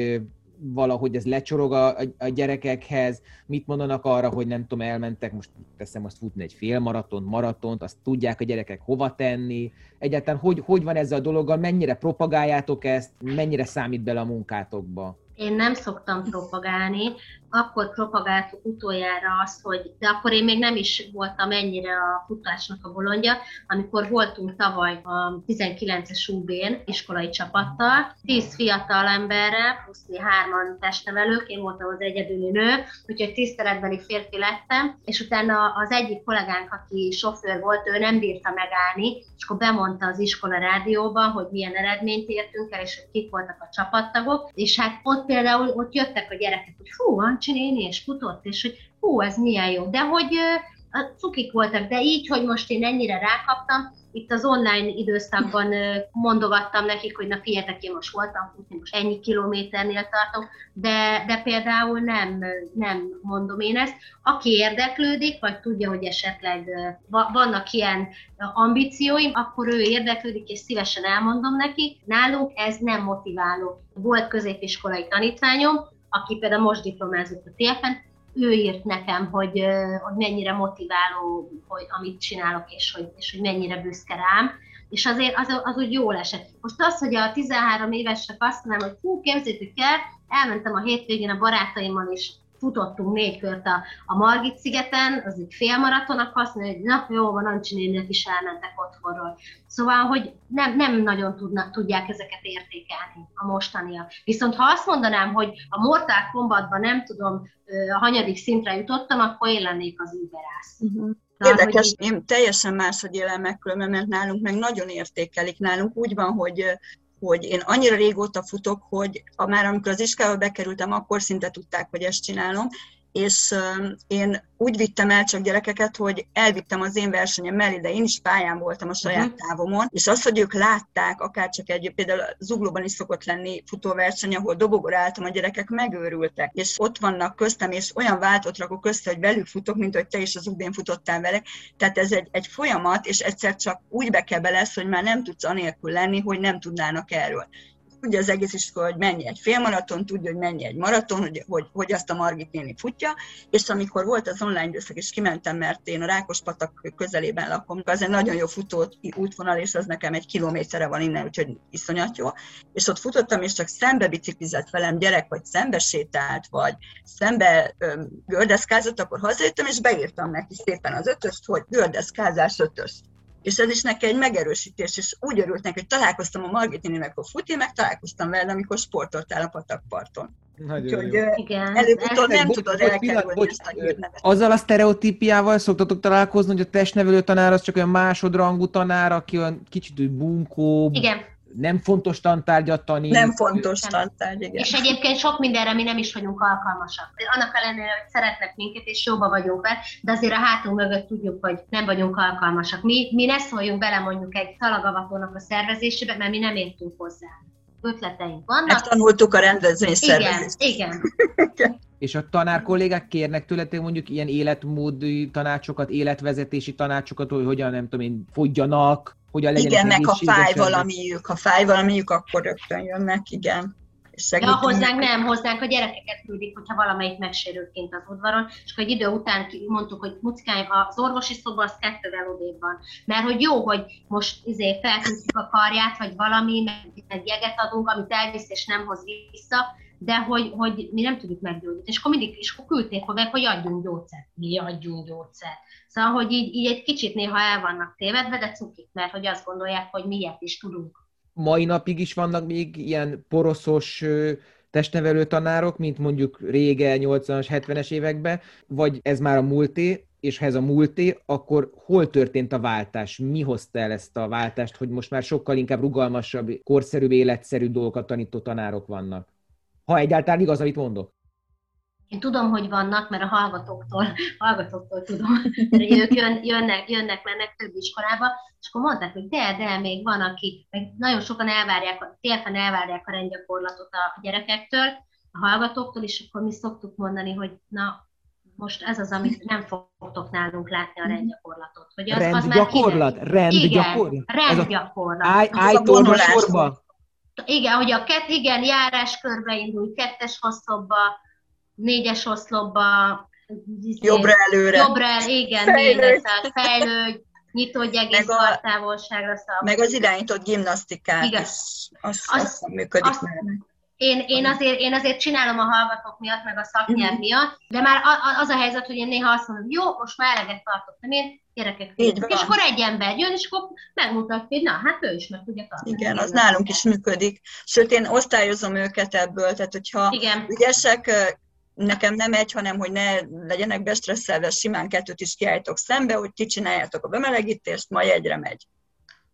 valahogy ez lecsorog a, a gyerekekhez, mit mondanak arra, hogy nem tudom, elmentek, most teszem azt futni egy félmaraton, maratont, azt tudják a gyerekek hova tenni, egyáltalán hogy, hogy van ezzel a dologgal, mennyire propagáljátok ezt, mennyire számít bele a munkátokba? Én nem szoktam propagálni, akkor propagáltuk utoljára azt, hogy, de akkor én még nem is voltam ennyire a futásnak a bolondja, amikor voltunk tavaly a 19-es UB-n iskolai csapattal, 10 fiatal emberre, plusz mi hárman testnevelők, én voltam az egyedüli nő, úgyhogy tiszteletbeli férfi lettem, és utána az egyik kollégánk, aki sofőr volt, ő nem bírta megállni, és akkor bemondta az iskola rádióban, hogy milyen eredményt értünk el, és hogy kik voltak a csapattagok, és hát ott például ott jöttek a gyerekek, hogy hú, Ancsi néni, és futott, és hogy hú, ez milyen jó. De hogy a cukik voltak, de így, hogy most én ennyire rákaptam, itt az online időszakban mondogattam nekik, hogy na figyeljetek, én most voltam futni, most ennyi kilométernél tartok, de, de például nem, nem mondom én ezt. Aki érdeklődik, vagy tudja, hogy esetleg vannak ilyen ambícióim, akkor ő érdeklődik, és szívesen elmondom neki. Nálunk ez nem motiváló. Volt középiskolai tanítványom, aki például most diplomázott a TFN, ő írt nekem, hogy, hogy mennyire motiváló, hogy amit csinálok, és hogy, és hogy mennyire büszke rám. És azért az, az úgy jól esett. Most az, hogy a 13 évesek azt mondom, hogy hú, képzétek el, elmentem a hétvégén a barátaimmal, és futottunk négy kört a, a Margit szigeten, az egy félmaraton, azt mondja, hogy na jó van, Ancsi néninek is elmentek otthonról. Szóval, hogy nem, nem nagyon tudnak, tudják ezeket értékelni a mostaniak. Viszont ha azt mondanám, hogy a Mortal Kombatban nem tudom, a hanyadik szintre jutottam, akkor én lennék az überász. Uh-huh. Érdekes, hogy... én teljesen máshogy élem meg különben, mert nálunk meg nagyon értékelik. Nálunk úgy van, hogy hogy én annyira régóta futok, hogy már amikor az iskolába bekerültem, akkor szinte tudták, hogy ezt csinálom, és én úgy vittem el csak gyerekeket, hogy elvittem az én versenyem mellé, de én is pályán voltam a saját uh-huh. távomon, és azt, hogy ők látták, akár csak egy, például Zuglóban is szokott lenni futóverseny, ahol dobogor álltam, a gyerekek megőrültek, és ott vannak köztem, és olyan váltott rakok össze, hogy velük futok, mint hogy te is az UB-n futottál vele. Tehát ez egy, egy folyamat, és egyszer csak úgy be kell lesz, hogy már nem tudsz anélkül lenni, hogy nem tudnának erről tudja az egész iskola, hogy mennyi egy félmaraton, tudja, hogy mennyi egy maraton, hogy, hogy, hogy azt a Margit néni futja, és amikor volt az online időszak, és kimentem, mert én a Rákospatak közelében lakom, az egy nagyon jó futó útvonal, és az nekem egy kilométerre van innen, úgyhogy iszonyat jó. És ott futottam, és csak szembe biciklizett velem gyerek, vagy szembe sétált, vagy szembe gördeszkázott, akkor hazajöttem, és beírtam neki szépen az ötöst, hogy gördeszkázás ötöst és ez is neki egy megerősítés, és úgy örült neki, hogy találkoztam a Margitini, akkor futni, meg találkoztam vele, amikor sportoltál a patakparton. Úgyhogy előbb-utóbb nem tudod elkerülni ezt a hírnevet. Azzal a sztereotípiával szoktatok találkozni, hogy a testnevelő tanár az csak olyan másodrangú tanár, aki olyan kicsit bunkó, Igen nem fontos tantárgyat tanít. Nem fontos tantárgy, igen. És egyébként sok mindenre mi nem is vagyunk alkalmasak. Annak ellenére, hogy szeretnek minket, és jóba vagyunk vele, de azért a hátunk mögött tudjuk, hogy nem vagyunk alkalmasak. Mi, mi ne szóljunk bele mondjuk egy talagavatónak a szervezésébe, mert mi nem értünk hozzá. Ötleteink vannak. tanultuk a rendezvény szervezést. Igen, igen. [LAUGHS] És a tanár kollégák kérnek tőletek mondjuk ilyen életmódi tanácsokat, életvezetési tanácsokat, hogy hogyan, nem tudom én, fogjanak, hogyan legyen Igen, meg ha fáj valamiük, ha fáj valamiük, akkor rögtön jönnek, igen. Ja, hozzánk nem, hozzánk a gyerekeket küldik, hogyha valamelyik megsérült kint az udvaron, és akkor egy idő után mondtuk, hogy muckány, az orvosi szoba az kettővel odébb van. Mert hogy jó, hogy most izé feltűntjük a karját, vagy valami, meg, meg jeget adunk, amit elvisz és nem hoz vissza, de hogy, hogy mi nem tudjuk meggyógyítani. És akkor mindig is küldték hozzá, hogy adjunk gyógyszert. Mi adjunk gyógyszert. Szóval, hogy így, így egy kicsit néha el vannak tévedve, de cukik, mert hogy azt gondolják, hogy mi ilyet is tudunk. Mai napig is vannak még ilyen poroszos testnevelő tanárok, mint mondjuk rége 80-as, 70-es években, vagy ez már a múlté, és ha ez a múlté, akkor hol történt a váltás? Mi hozta el ezt a váltást, hogy most már sokkal inkább rugalmasabb, korszerűbb, életszerű dolgokat tanító tanárok vannak? Ha egyáltalán igaz, amit mondok. Én tudom, hogy vannak, mert a hallgatóktól, hallgatóktól tudom, hogy ők jön, jönnek, jönnek, mennek több iskolába, és akkor mondták, hogy de, de, még van, aki, meg nagyon sokan elvárják, télfen elvárják a rendgyakorlatot a gyerekektől, a hallgatóktól, és akkor mi szoktuk mondani, hogy na, most ez az, amit nem fogtok nálunk látni a rendgyakorlatot. Hogy az, rendgyakorlat? Az rendgyakorlat? Igen, rendgyakorlat. Állj, állj sorba. Igen, hogy a kett, igen, járás körbe indul, kettes hosszobba, négyes oszlopba, jobbra előre. Jobbra, igen, fejlődj, fejlődj nyitódj egész távolságra. Szóval meg az irányított gimnasztikát igen. is, az, az, az, működik azt, Én, én, azért, én azért csinálom a hallgatók miatt, meg a szaknyelv mm. miatt, de már az a helyzet, hogy én néha azt mondom, jó, most már eleget tartottam én, gyerekek, és akkor egy ember jön, és akkor megmutatja, hogy na, hát ő is meg tudja tartani. Igen, az nálunk is működik. Sőt, én osztályozom őket ebből, tehát hogyha Igen. ügyesek, nekem nem egy, hanem hogy ne legyenek bestresszelve, simán kettőt is kiállítok szembe, hogy ti csináljátok a bemelegítést, majd egyre megy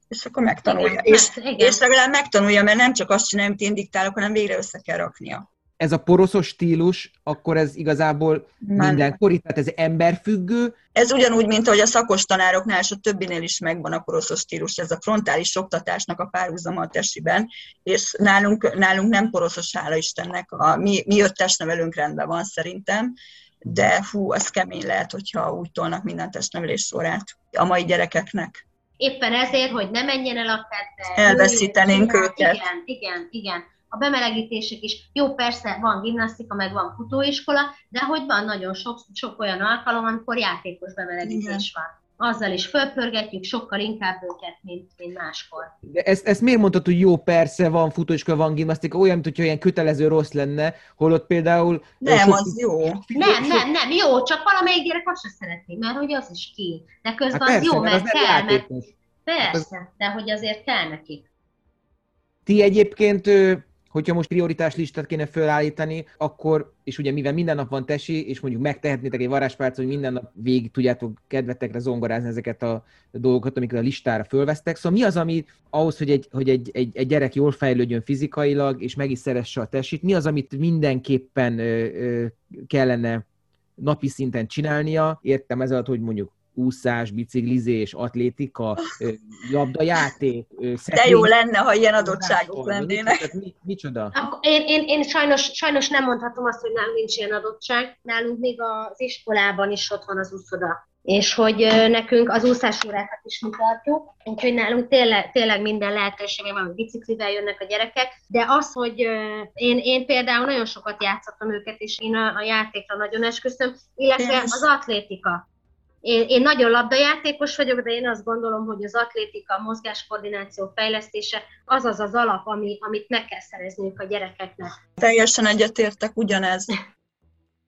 és akkor megtanulja. Igen, és, igen. és legalább megtanulja, mert nem csak azt csinálja, amit én diktálok, hanem végre össze kell raknia. Ez a poroszos stílus, akkor ez igazából Már mindenkori, tehát ez emberfüggő? Ez ugyanúgy, mint ahogy a szakos tanároknál és a többinél is megvan a poroszos stílus, ez a frontális oktatásnak a párhuzama a tesiben, és nálunk, nálunk nem poroszos, hála Istennek, a, mi, mi öt testnevelőnk rendben van szerintem, de hú, az kemény lehet, hogyha úgy tolnak minden testnevelés sorát a mai gyerekeknek. Éppen ezért, hogy ne menjen el a kedve. Elveszítenénk őket. Igen, igen, igen. A bemelegítések is, jó, persze van gimnasztika, meg van futóiskola, de hogy van nagyon sok, sok olyan alkalom, amikor játékos bemelegítés igen. van azzal is fölpörgetjük sokkal inkább őket, mint, mint máskor. De ezt, ezt miért mondtad, hogy jó, persze, van futóiskola, van gimnasztika, olyan, mint hogyha ilyen kötelező rossz lenne, holott például... Nem, sok, az jó. Nem, nem, nem, jó, csak valamelyik gyerek azt sem szeretné, mert hogy az is ki. De közben hát persze, az jó, mert, mert kell, mert... Persze, hát de hogy azért kell nekik. Ti egyébként hogyha most prioritás listát kéne felállítani, akkor, és ugye mivel minden nap van tesi, és mondjuk megtehetnétek egy varázspárcot, hogy minden nap végig tudjátok kedvetekre zongorázni ezeket a dolgokat, amiket a listára fölvesztek. Szóval mi az, ami ahhoz, hogy egy, hogy egy, egy, egy gyerek jól fejlődjön fizikailag, és meg is szeresse a tesit, mi az, amit mindenképpen ö, ö, kellene napi szinten csinálnia? Értem ez hogy mondjuk úszás, biciklizés, atlétika, labdajáték. De jó lenne, ha ilyen adottságok lennének. Mi, micsoda? Én, én, én sajnos, sajnos nem mondhatom azt, hogy nálunk nincs ilyen adottság. Nálunk még az iskolában is ott van az úszoda és hogy nekünk az úszásórákat is mutatjuk, úgyhogy nálunk tényleg, tényleg minden lehetőség van, hogy biciklivel jönnek a gyerekek, de az, hogy én, én például nagyon sokat játszottam őket, és én a, a játékra nagyon esküszöm, illetve az atlétika. Én, én nagyon labdajátékos vagyok, de én azt gondolom, hogy az atlétika, a mozgáskoordináció fejlesztése az az az alap, ami, amit meg kell szerezniük a gyerekeknek. Teljesen egyetértek ugyanez.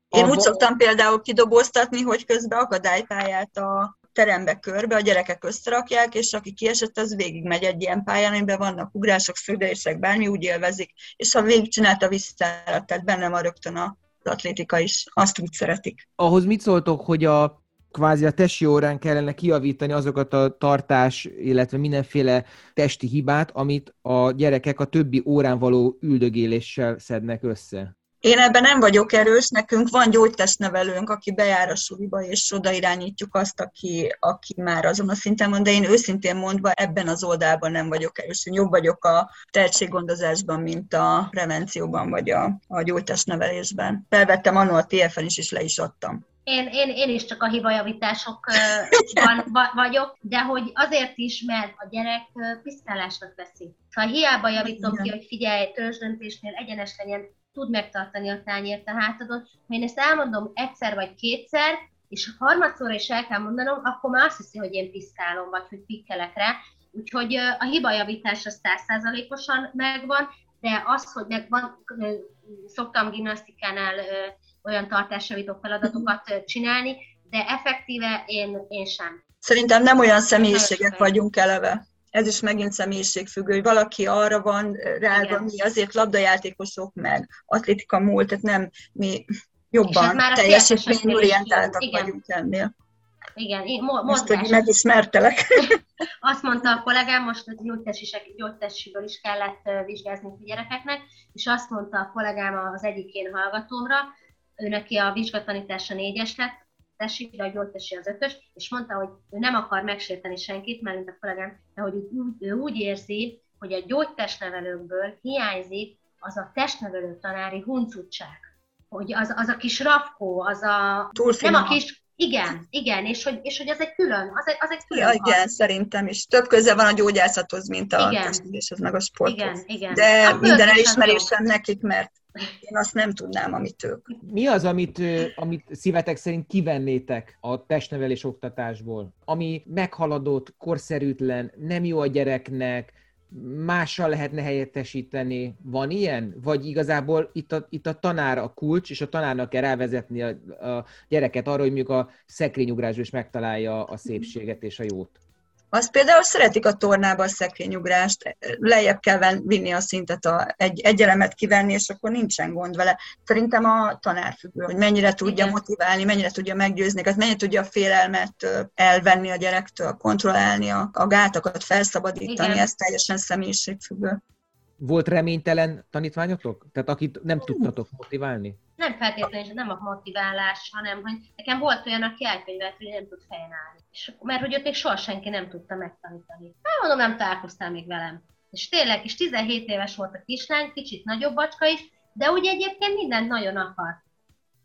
Én úgy szoktam például kidoboztatni, hogy közben akadálypályát a terembe körbe, a gyerekek összerakják, és aki kiesett, az végigmegy egy ilyen pályán, amiben vannak ugrások, szögdelések, bármi úgy élvezik, és ha végigcsinálta vissza, tehát benne van rögtön az atlétika is, azt úgy szeretik. Ahhoz mit szóltok, hogy a kvázi a testi órán kellene kiavítani azokat a tartás, illetve mindenféle testi hibát, amit a gyerekek a többi órán való üldögéléssel szednek össze. Én ebben nem vagyok erős, nekünk van gyógytestnevelőnk, aki bejár a suliba, és oda irányítjuk azt, aki, aki már azon a szinten van, de én őszintén mondva ebben az oldalban nem vagyok erős. Én jobb vagyok a tehetséggondozásban, mint a prevencióban, vagy a, a gyógytestnevelésben. Felvettem annól a TFN is, és le is adtam. Én, én, én is csak a hibajavításokban vagyok, de hogy azért is, mert a gyerek piszkálásnak veszi. Ha hiába javítom ki, hogy figyelj, törzsdöntésnél egyenes legyen, tud megtartani a tányért a hátadon. Ha én ezt elmondom egyszer vagy kétszer, és harmadszorra is el kell mondanom, akkor már azt hiszi, hogy én piszkálom, vagy hogy pikkelek rá. Úgyhogy a hibajavítás az százszázalékosan megvan, de az, hogy megvan, szoktam gimnasztikánál olyan tartásjavító feladatokat csinálni, de effektíve én, én sem. Szerintem nem olyan személyiségek vagyunk eleve. Ez is megint személyiségfüggő, hogy valaki arra van rá, mi azért labdajátékosok, meg atlétika múlt, tehát nem mi jobban teljesítményorientáltak vagyunk ennél. Igen, én mo- most, hogy megismertelek. [LAUGHS] Azt mondta a kollégám, most a gyógytesiből is kellett vizsgázni a gyerekeknek, és azt mondta a kollégám az egyik én hallgatómra, ő neki a vizsgatanítása négyes lett, tesi, de a gyógytesi az ötös, és mondta, hogy ő nem akar megsérteni senkit, mert mint a kollégám, de hogy ő, úgy érzi, hogy a gyógytestnevelőkből hiányzik az a testnevelő tanári huncutság. Hogy az, az a kis rafkó, az a... Túl nem a kis, igen, igen, és hogy, és hogy az egy külön, az egy, az egy külön. Ja, igen, szerintem is. Több köze van a gyógyászathoz, mint a testneveléshez, meg a sporthoz. Igen, igen. De hát minden elismerésem nekik, mert én azt nem tudnám, amit ők. Mi az, amit, amit szívetek szerint kivennétek a testnevelés oktatásból? Ami meghaladott, korszerűtlen, nem jó a gyereknek, mással lehetne helyettesíteni? Van ilyen? Vagy igazából itt a, itt a tanár a kulcs, és a tanárnak kell rávezetni a, a gyereket arra, hogy mondjuk a szekrényugrásból is megtalálja a szépséget és a jót? Azt például szeretik a tornába a szekrényugrást, lejjebb kell vinni a szintet, a, egy, egy elemet kivenni, és akkor nincsen gond vele. Szerintem a tanár függő, hogy mennyire tudja Igen. motiválni, mennyire tudja meggyőzni, hát mennyire tudja a félelmet elvenni a gyerektől, kontrollálni, a, a gátakat felszabadítani, Igen. ez teljesen személyiségfüggő. Volt reménytelen tanítványotok? Tehát akit nem tudtatok motiválni? Nem feltétlenül, nem a motiválás, hanem hogy nekem volt olyan, aki elkönyvelt, hogy nem tud fejen állni. És, mert hogy ott még soha senki nem tudta megtanítani. Nem mondom, nem találkoztál még velem. És tényleg, és 17 éves volt a kislány, kicsit nagyobb bacska is, de úgy egyébként mindent nagyon akart.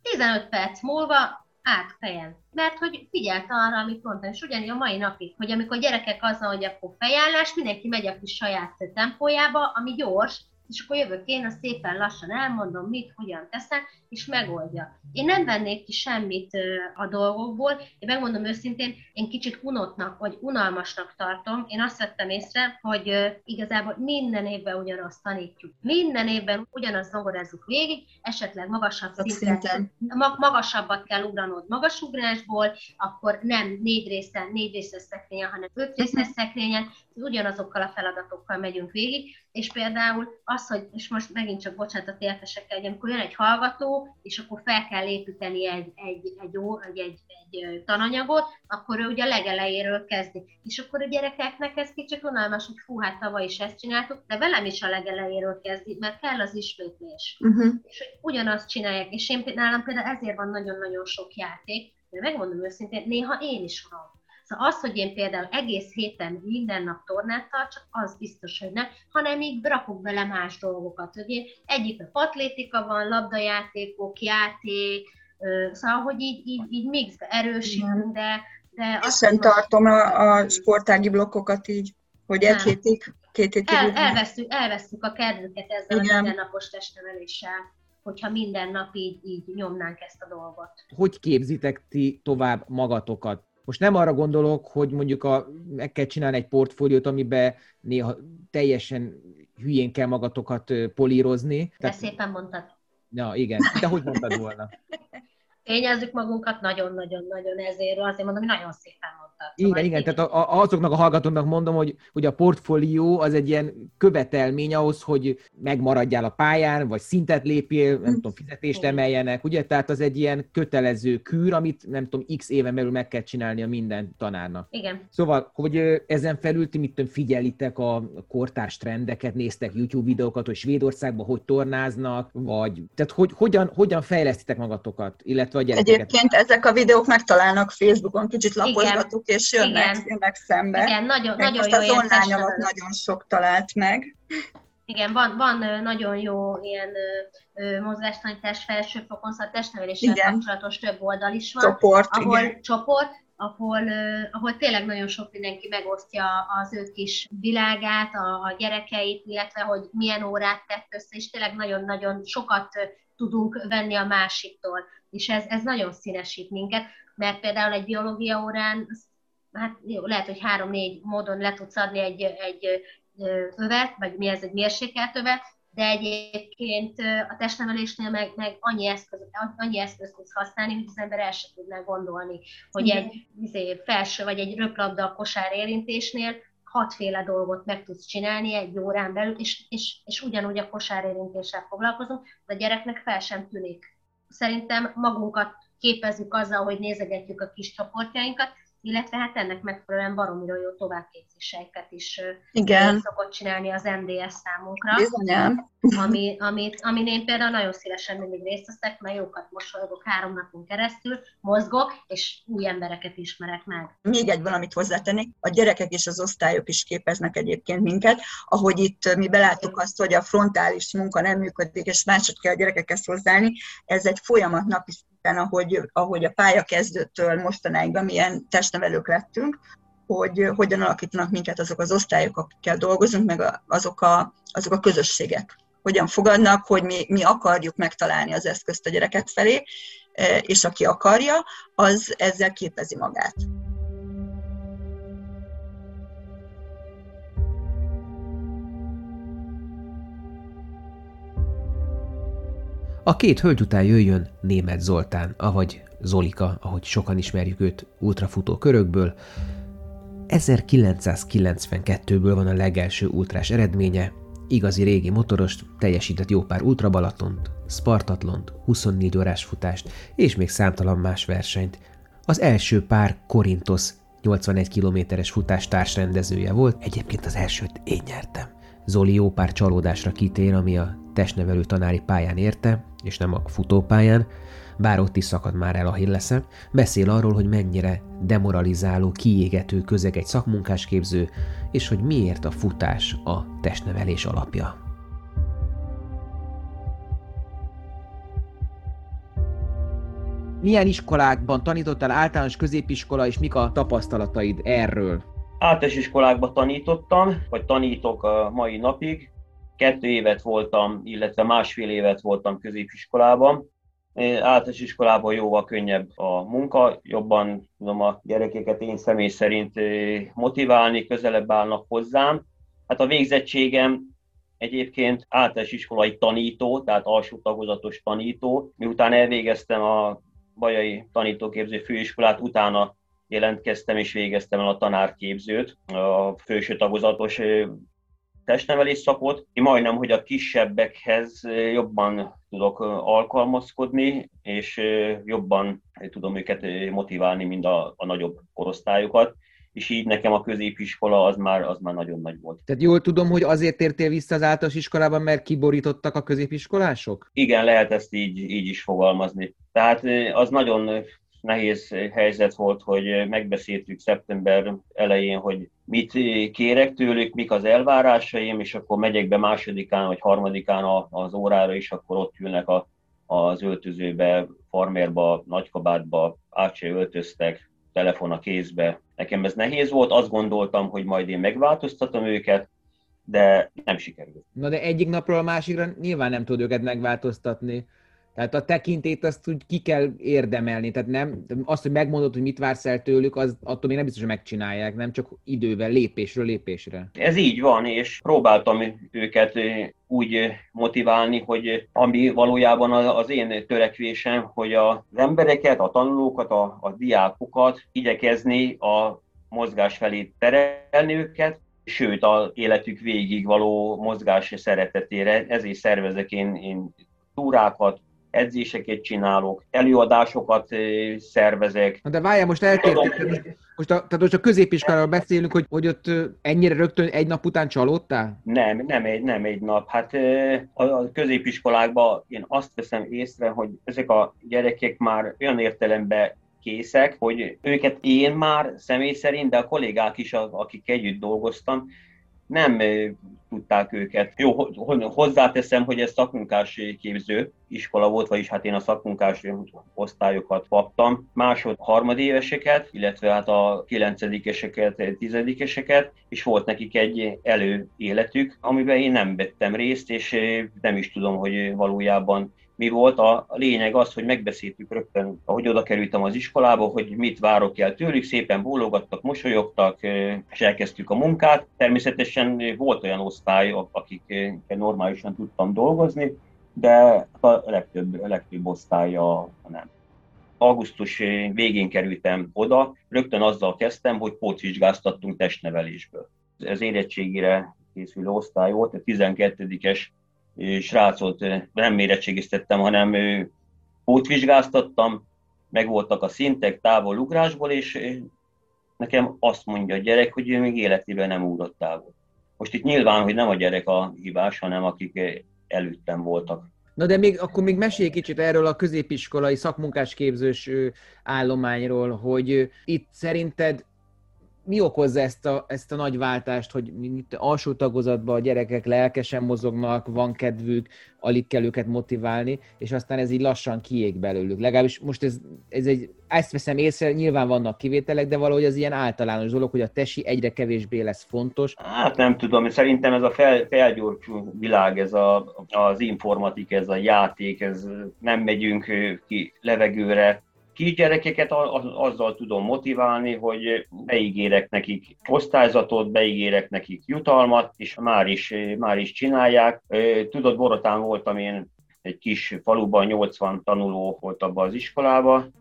15 perc múlva át fejen. Mert hogy figyelt arra, amit mondtam, és ugyanígy a mai napig, hogy amikor gyerekek azzal, hogy akkor fejállás, mindenki megy a kis saját tempójába, ami gyors, és akkor jövök én, azt szépen lassan elmondom, mit, hogyan teszem, és megoldja. Én nem vennék ki semmit a dolgokból, én megmondom őszintén, én kicsit unotnak, vagy unalmasnak tartom. Én azt vettem észre, hogy igazából minden évben ugyanazt tanítjuk. Minden évben ugyanazt zongorázzuk végig, esetleg magasabb szinten, magasabbat kell ugranod magasugrásból, akkor nem négy részen, négy részes szekrényen, hanem öt részes szekrényen, ugyanazokkal a feladatokkal megyünk végig, és például az, hogy, és most megint csak bocsánat a hogy amikor jön egy hallgató, és akkor fel kell építeni egy, egy, egy, egy, egy, egy tananyagot, akkor ő ugye a legelejéről kezdi. És akkor a gyerekeknek ez kicsit unalmas, hogy fú, hát tavaly is ezt csináltuk, de velem is a legelejéről kezdi, mert kell az ismétlés. Uh-huh. És hogy ugyanazt csinálják. És én nálam például ezért van nagyon-nagyon sok játék, de megmondom őszintén, néha én is unom. Szóval az, hogy én például egész héten minden nap tornát tartsak, az biztos, hogy nem, hanem így rakok bele más dolgokat. Ugye egyik a atlétika van, labdajátékok, játék, szóval, hogy így, így, így mixbe erősítünk, de, de azt Isten tartom a, a sportági blokkokat így, hogy egy hétig, két hétig. El, elvesztük, elvesztük a kedvüket ezzel Igen. a mindennapos testneveléssel hogyha minden nap így, így nyomnánk ezt a dolgot. Hogy képzitek ti tovább magatokat? Most nem arra gondolok, hogy mondjuk a, meg kell csinálni egy portfóliót, amiben néha teljesen hülyén kell magatokat polírozni. De Tehát... szépen mondtad. Ja, igen. De hogy mondtad volna? [LAUGHS] Fényezzük magunkat nagyon-nagyon-nagyon ezért, azért mondom, hogy nagyon szépen mondtad. Igen, szóval igen, tehát a, azoknak a hallgatóknak mondom, hogy, hogy a portfólió az egy ilyen követelmény ahhoz, hogy megmaradjál a pályán, vagy szintet lépjél, nem tudom, fizetést emeljenek, ugye? Tehát az egy ilyen kötelező kűr, amit nem tudom, x éven belül meg kell csinálni a minden tanárnak. Igen. Szóval, hogy ezen felül ti mit tudom, figyelitek a kortárs trendeket, néztek YouTube videókat, hogy Svédországban hogy tornáznak, vagy tehát hogy, hogyan, hogyan fejlesztitek magatokat, illetve a gyerekeket? Egyébként ezek a videók megtalálnak Facebookon, kicsit lapozgatuk, és jönnek, Igen. jönnek szembe. Igen, nagyon, nagyon most jó az online alatt nagyon sok talált meg. Igen, van, van nagyon jó ilyen mozgástanítás felsőfokon, szóval testneveléssel kapcsolatos több oldal is van. Csoport, ahol, igen. Csoport, ahol, ahol tényleg nagyon sok mindenki megosztja az ő kis világát, a, a gyerekeit, illetve hogy milyen órát tett össze, és tényleg nagyon-nagyon sokat tudunk venni a másiktól. És ez, ez nagyon színesít minket, mert például egy biológia órán, hát jó, lehet, hogy három-négy módon le tudsz adni egy, egy övet, vagy mi ez egy mérsékelt övet, de egyébként a testnevelésnél meg, meg annyi, eszköz, annyi eszköz tudsz használni, hogy az ember el sem tudná gondolni, hogy Igen. egy izé, felső vagy egy röplabda a kosár érintésnél hatféle dolgot meg tudsz csinálni egy órán belül, és, és, és ugyanúgy a kosárérintéssel foglalkozunk, de a gyereknek fel sem tűnik. Szerintem magunkat képezzük azzal, hogy nézegetjük a kis csoportjainkat, illetve hát ennek megfelelően baromira jó továbbképzéseiket is Igen. szokott csinálni az MDS számunkra. Bizonyán. Ami, amit, amin én például nagyon szívesen mindig részt veszek, mert jókat mosolygok három napon keresztül, mozgok, és új embereket ismerek meg. Még egy valamit hozzátennék, a gyerekek és az osztályok is képeznek egyébként minket, ahogy itt mi beláttuk azt, hogy a frontális munka nem működik, és máshogy kell a gyerekekhez hozzáállni, ez egy folyamat napi ahogy, ahogy a pályakezdőtől mostanáig, milyen testnevelők lettünk, hogy hogyan alakítanak minket azok az osztályok, akikkel dolgozunk, meg azok a, azok a közösségek. Hogyan fogadnak, hogy mi, mi akarjuk megtalálni az eszközt a gyereket felé, e, és aki akarja, az ezzel képezi magát. A két hölgy után jöjjön német Zoltán, avagy Zolika, ahogy sokan ismerjük őt ultrafutó körökből. 1992-ből van a legelső ultrás eredménye, igazi régi motorost, teljesített jó pár ultrabalatont, Spartatlont, 24 órás futást és még számtalan más versenyt. Az első pár Korintos 81 kilométeres futás társrendezője volt, egyébként az elsőt én nyertem. Zoli jó pár csalódásra kitér, ami a testnevelő tanári pályán érte, és nem a futópályán, bár ott is szakad már el a hilleszem, beszél arról, hogy mennyire demoralizáló, kiégető közeg egy szakmunkásképző, és hogy miért a futás a testnevelés alapja. Milyen iskolákban tanítottál általános középiskola, és mik a tapasztalataid erről? Általános iskolákban tanítottam, vagy tanítok a mai napig. Kettő évet voltam, illetve másfél évet voltam középiskolában. Általános iskolában jóval könnyebb a munka, jobban tudom a gyerekeket én személy szerint motiválni, közelebb állnak hozzám. Hát a végzettségem egyébként általános iskolai tanító, tehát alsó tagozatos tanító. Miután elvégeztem a Bajai Tanítóképző Főiskolát, utána jelentkeztem és végeztem el a tanárképzőt, a főső tagozatos testnevelés szakot. Én majdnem, hogy a kisebbekhez jobban tudok alkalmazkodni, és jobban tudom őket motiválni, mint a, a nagyobb korosztályokat és így nekem a középiskola az már, az már nagyon nagy volt. Tehát jól tudom, hogy azért tértél vissza az általános iskolában, mert kiborítottak a középiskolások? Igen, lehet ezt így, így is fogalmazni. Tehát az nagyon nehéz helyzet volt, hogy megbeszéltük szeptember elején, hogy mit kérek tőlük, mik az elvárásaim, és akkor megyek be másodikán vagy harmadikán az órára, és akkor ott ülnek a, az öltözőbe, farmerba, nagykabátba, át se öltöztek, telefon a kézbe. Nekem ez nehéz volt, azt gondoltam, hogy majd én megváltoztatom őket, de nem sikerült. Na de egyik napról a másikra nyilván nem tud őket megváltoztatni. Tehát a tekintét azt úgy ki kell érdemelni. Tehát nem, azt, hogy megmondod, hogy mit vársz el tőlük, az attól még nem biztos, hogy megcsinálják, nem csak idővel, lépésről lépésre. Ez így van, és próbáltam őket úgy motiválni, hogy ami valójában az én törekvésem, hogy az embereket, a tanulókat, a, a diákokat igyekezni a mozgás felé terelni őket, sőt, a életük végig való mozgás szeretetére. Ezért szervezek én, én túrákat, edzéseket csinálok, előadásokat szervezek. De várjál, most eltértünk. Most a, tehát most a középiskoláról beszélünk, hogy, hogy ott ennyire rögtön egy nap után csalódtál? Nem, nem egy, nem egy nap. Hát a középiskolákban én azt veszem észre, hogy ezek a gyerekek már olyan értelemben készek, hogy őket én már személy szerint, de a kollégák is, akik együtt dolgoztam, nem tudták őket. Jó, hozzáteszem, hogy ez szakmunkás képző iskola volt, vagyis hát én a szakmunkás osztályokat kaptam. Másod harmadéveseket, illetve hát a kilencedikeseket, tizedikeseket, és volt nekik egy előéletük, amiben én nem vettem részt, és nem is tudom, hogy valójában mi volt. A lényeg az, hogy megbeszéltük rögtön, ahogy oda kerültem az iskolába, hogy mit várok el tőlük, szépen bólogattak, mosolyogtak, és elkezdtük a munkát. Természetesen volt olyan osztály, akik normálisan tudtam dolgozni, de a legtöbb, a legtöbb osztálya nem. Augusztus végén kerültem oda, rögtön azzal kezdtem, hogy pótvizsgáztattunk testnevelésből. Ez érettségére készülő osztály volt, a 12-es srácot nem érettségiztettem, hanem pótvizsgáztattam, meg voltak a szintek távol ugrásból, és nekem azt mondja a gyerek, hogy ő még életében nem ugrott távol. Most itt nyilván, hogy nem a gyerek a hibás, hanem akik előttem voltak. Na de még akkor még mesélj kicsit erről a középiskolai szakmunkásképzős állományról, hogy itt szerinted mi okozza ezt a, ezt a nagy váltást, hogy itt alsó tagozatban a gyerekek lelkesen mozognak, van kedvük, alig kell őket motiválni, és aztán ez így lassan kiég belőlük. Legalábbis most ez, ez egy, ezt veszem észre, nyilván vannak kivételek, de valahogy az ilyen általános dolog, hogy a tesi egyre kevésbé lesz fontos. Hát nem tudom, szerintem ez a fel, felgyorsú világ, ez a, az informatik, ez a játék, ez nem megyünk ki levegőre, kisgyerekeket azzal tudom motiválni, hogy beígérek nekik osztályzatot, beígérek nekik jutalmat, és már is, már is csinálják. Tudod, Borotán voltam én egy kis faluban 80 tanuló volt abban az iskolában,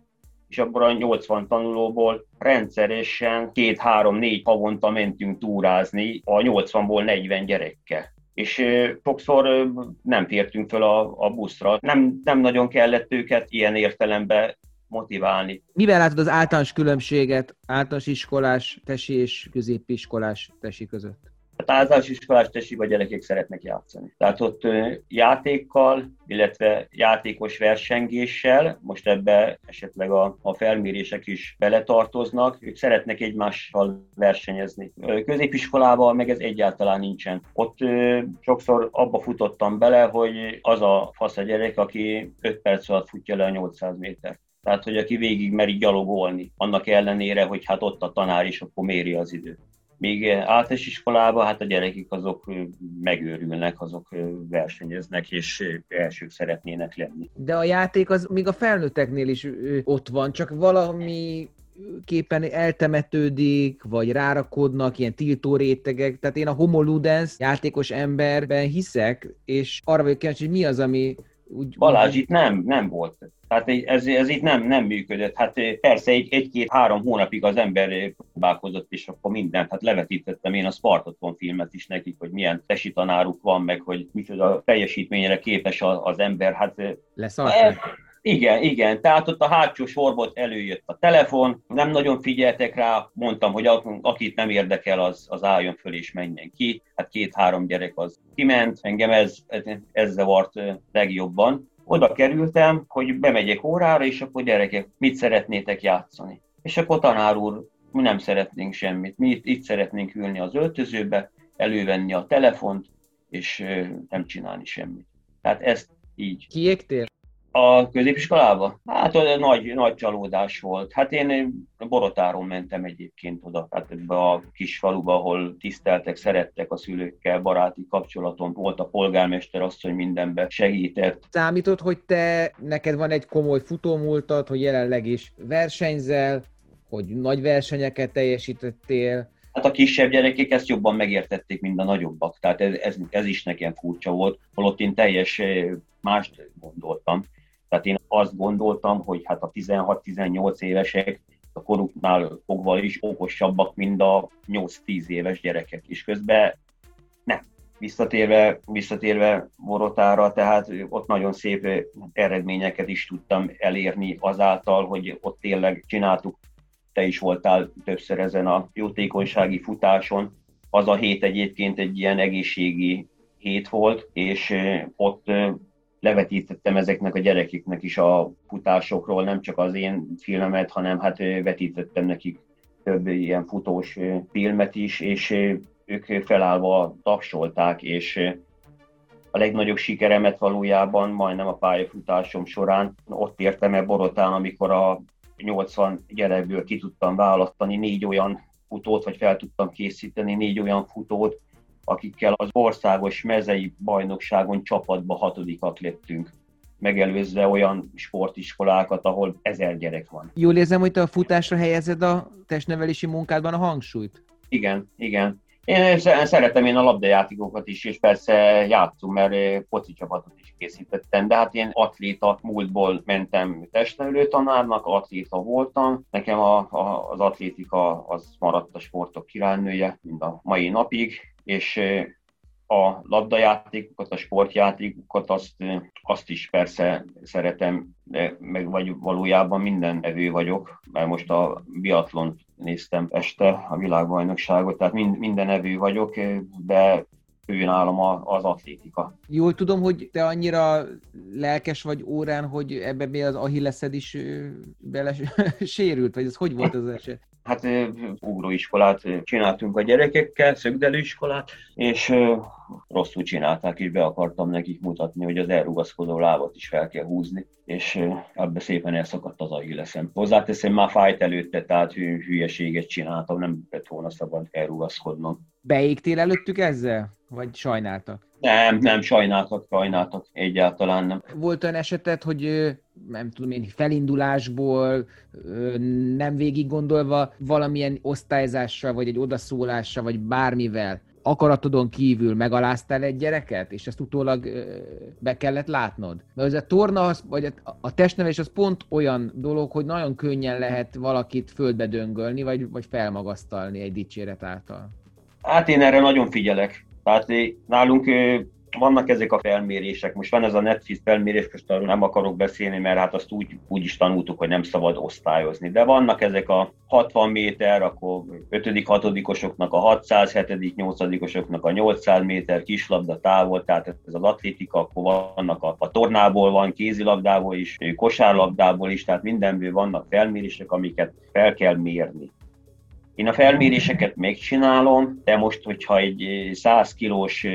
és abban a 80 tanulóból rendszeresen két-három-négy havonta mentünk túrázni a 80-ból 40 gyerekkel és sokszor nem fértünk föl a, a buszra. Nem, nem nagyon kellett őket ilyen értelemben motiválni. Mivel látod az általános különbséget általános iskolás tesi és középiskolás tesi között? A általános iskolás tesiba gyerekek szeretnek játszani. Tehát ott játékkal, illetve játékos versengéssel, most ebbe esetleg a, a felmérések is beletartoznak, ők szeretnek egymással versenyezni. Középiskolában meg ez egyáltalán nincsen. Ott sokszor abba futottam bele, hogy az a fasz a gyerek, aki 5 perc alatt futja le a 800 méter. Tehát, hogy aki végig meri gyalogolni, annak ellenére, hogy hát ott a tanár is, akkor méri az időt. Még általános iskolában hát a gyerekek azok megőrülnek, azok versenyeznek, és elsők szeretnének lenni. De a játék az még a felnőtteknél is ott van, csak valami képen eltemetődik, vagy rárakodnak ilyen tiltó rétegek. Tehát én a homo ludens játékos emberben hiszek, és arra vagyok kíváncsi, hogy mi az, ami úgy... Balázs, itt nem, nem volt. Tehát ez, ez itt nem, nem működött. Hát eh, persze egy, egy-két-három hónapig az ember eh, próbálkozott, és akkor mindent. Hát levetítettem én a Spartaton filmet is nekik, hogy milyen tesi tanáruk van, meg hogy micsoda teljesítményre képes az ember. Hát, eh, Leszarták. Igen, igen. Tehát ott a hátsó sorból előjött a telefon, nem nagyon figyeltek rá, mondtam, hogy akit nem érdekel, az, az álljon föl és menjen ki. Hát két-három gyerek az kiment, engem ez, ez zavart legjobban. Oda kerültem, hogy bemegyek órára, és akkor gyerekek, mit szeretnétek játszani? És akkor tanár úr, mi nem szeretnénk semmit, mi itt, itt szeretnénk ülni az öltözőbe, elővenni a telefont, és nem csinálni semmit. Tehát ezt így. Kiégtél? A középiskolába? Hát az nagy, nagy csalódás volt. Hát én Borotáron mentem egyébként oda, tehát ebbe a kis faluba, ahol tiszteltek, szerettek a szülőkkel, baráti kapcsolatom volt a polgármester asszony mindenbe segített. Számított, hogy te, neked van egy komoly futómúltad, hogy jelenleg is versenyzel, hogy nagy versenyeket teljesítettél, Hát a kisebb gyerekek ezt jobban megértették, mint a nagyobbak. Tehát ez, ez, ez is nekem furcsa volt, holott én teljes eh, mást gondoltam. Tehát én azt gondoltam, hogy hát a 16-18 évesek a koruknál fogva is okosabbak, mint a 8-10 éves gyerekek. És közben nem. Visszatérve, visszatérve Borotára, tehát ott nagyon szép eredményeket is tudtam elérni azáltal, hogy ott tényleg csináltuk, te is voltál többször ezen a jótékonysági futáson. Az a hét egyébként egy ilyen egészségi hét volt, és ott levetítettem ezeknek a gyerekeknek is a futásokról, nem csak az én filmemet, hanem hát vetítettem nekik több ilyen futós filmet is, és ők felállva tapsolták, és a legnagyobb sikeremet valójában majdnem a pályafutásom során ott értem el Borotán, amikor a 80 gyerekből ki tudtam választani négy olyan futót, vagy fel tudtam készíteni négy olyan futót, akikkel az országos mezei bajnokságon csapatba hatodikak lettünk megelőzve olyan sportiskolákat, ahol ezer gyerek van. Jól érzem, hogy te a futásra helyezed a testnevelési munkádban a hangsúlyt? Igen, igen. Én szeretem én a labdajátékokat is, és persze játszom, mert foci csapatot is készítettem, de hát én atléta múltból mentem testnevelő tanárnak, atléta voltam. Nekem a, a, az atlétika az maradt a sportok királynője, mind a mai napig, és a labdajátékokat, a sportjátékokat, azt, azt is persze szeretem, de meg vagy valójában minden evő vagyok, mert most a biatlont néztem este, a világbajnokságot, tehát mind, minden evő vagyok, de ő nálam az atlétika. Jól tudom, hogy te annyira lelkes vagy órán, hogy ebbe még az ahilleszed is bele [LAUGHS] sérült, vagy ez hogy volt az eset? Hát ugróiskolát csináltunk a gyerekekkel, szögdelőiskolát, és rosszul csinálták, és be akartam nekik mutatni, hogy az elrugaszkodó lábat is fel kell húzni, és ebbe szépen elszakadt az ahilleszem. Hozzáteszem, már fájt előtte, tehát hülyeséget csináltam, nem lett volna szabad elrugaszkodnom. Beégtél előttük ezzel? Vagy sajnáltak? Nem, nem, sajnáltak, sajnáltak, egyáltalán nem. Volt olyan esetet, hogy nem tudom én, felindulásból, nem végig gondolva valamilyen osztályzással, vagy egy odaszólással, vagy bármivel akaratodon kívül megaláztál egy gyereket, és ezt utólag be kellett látnod? Mert ez a torna, az, vagy a testnevelés az pont olyan dolog, hogy nagyon könnyen lehet valakit földbe döngölni, vagy, vagy felmagasztalni egy dicséret által. Hát én erre nagyon figyelek. Tehát nálunk vannak ezek a felmérések, most van ez a Netflix felmérés, most arról nem akarok beszélni, mert hát azt úgy, úgy is tanultuk, hogy nem szabad osztályozni. De vannak ezek a 60 méter, akkor 5 hatodikosoknak a 600, 7 nyolcadikosoknak a 800 méter kislabda távol, tehát ez az atlétika, akkor vannak a, a tornából van, kézilabdából is, kosárlabdából is, tehát mindenből vannak felmérések, amiket fel kell mérni. Én a felméréseket megcsinálom, de most, hogyha egy 100 kilós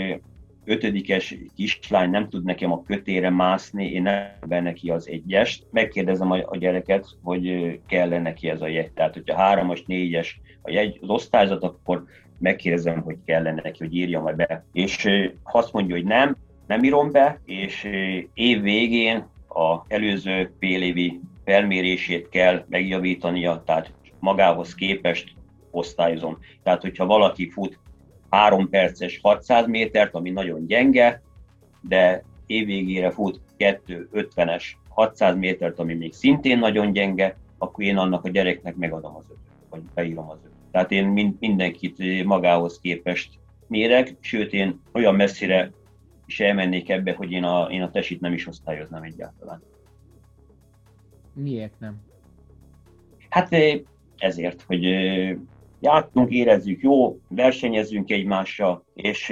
ötödikes kislány nem tud nekem a kötére mászni, én nem be neki az egyest. Megkérdezem a, gyereket, hogy kell-e neki ez a jegy. Tehát, hogyha hármas, négyes a jegy, az osztályzat, akkor megkérdezem, hogy kellene neki, hogy írja majd be. És ha azt mondja, hogy nem, nem írom be, és év végén a előző fél évi felmérését kell megjavítania, tehát magához képest osztályozom. Tehát, hogyha valaki fut 3 perces 600 métert, ami nagyon gyenge, de évvégére fut 250-es 600 métert, ami még szintén nagyon gyenge, akkor én annak a gyereknek megadom az ötöt, vagy beírom az ötöt. Tehát én mindenkit magához képest mérek, sőt én olyan messzire is elmennék ebbe, hogy én a, én a tesit nem is osztályoznám egyáltalán. Miért nem? Hát ezért, hogy játszunk, érezzük jó, versenyezzünk egymással, és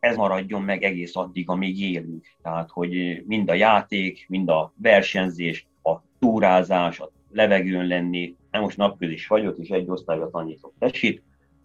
ez maradjon meg egész addig, amíg élünk. Tehát, hogy mind a játék, mind a versenyzés, a túrázás, a levegőn lenni. Nem most napközis vagyok, és egy osztályra tanítok tesit,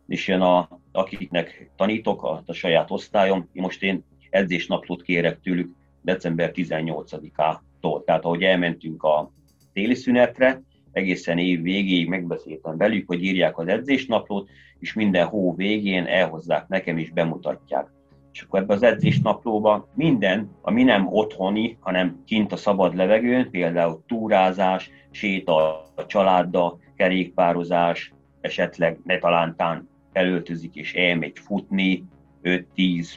és jön a, akiknek tanítok, a, a saját osztályom, most én edzésnaplót kérek tőlük december 18-ától. Tehát ahogy elmentünk a téli szünetre, egészen év végéig megbeszéltem velük, hogy írják az edzésnaplót, és minden hó végén elhozzák nekem is bemutatják. És akkor ebbe az edzésnaplóba minden, ami nem otthoni, hanem kint a szabad levegőn, például túrázás, séta a családdal, kerékpározás, esetleg ne talántán elöltözik és elmegy futni, 5-10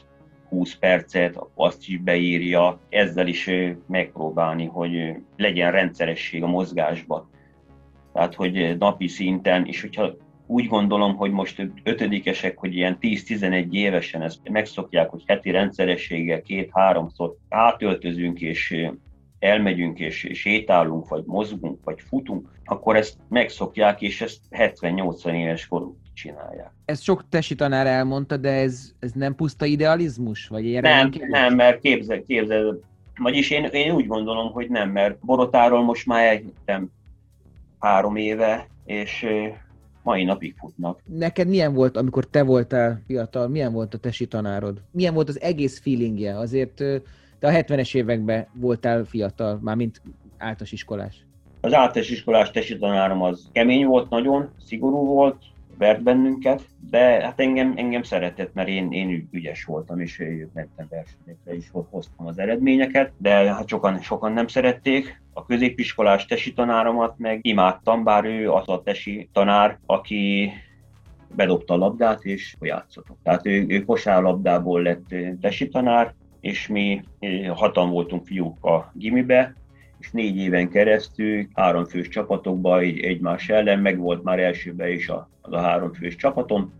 20 percet, azt is beírja, ezzel is megpróbálni, hogy legyen rendszeresség a mozgásba tehát hogy napi szinten, és hogyha úgy gondolom, hogy most ötödikesek, hogy ilyen 10-11 évesen ezt megszokják, hogy heti rendszerességgel két-háromszor átöltözünk, és elmegyünk, és sétálunk, vagy mozgunk, vagy futunk, akkor ezt megszokják, és ezt 70-80 éves koruk csinálják. Ez sok tesi tanár elmondta, de ez, ez nem puszta idealizmus? Vagy nem, nem, mert képzel, képzel, vagyis én, én úgy gondolom, hogy nem, mert Borotáról most már elhittem három éve, és mai napig futnak. Neked milyen volt, amikor te voltál fiatal, milyen volt a tesi tanárod? Milyen volt az egész feelingje? Azért te a 70-es években voltál fiatal, már mint általános iskolás. Az általános iskolás tesi tanárom az kemény volt nagyon, szigorú volt, vert bennünket, de hát engem, engem szeretett, mert én, én ügyes voltam, és mentem versenyekre is hoztam az eredményeket, de hát sokan, sokan nem szerették. A középiskolás tesi tanáromat meg imádtam, bár ő az a tesi tanár, aki bedobta a labdát, és játszottak. Tehát ő, ő kosárlabdából lett tesi tanár, és mi hatan voltunk fiúk a gimibe, és négy éven keresztül háromfős csapatokban egy, egymás ellen, meg volt már elsőben is a, az a háromfős csapatom,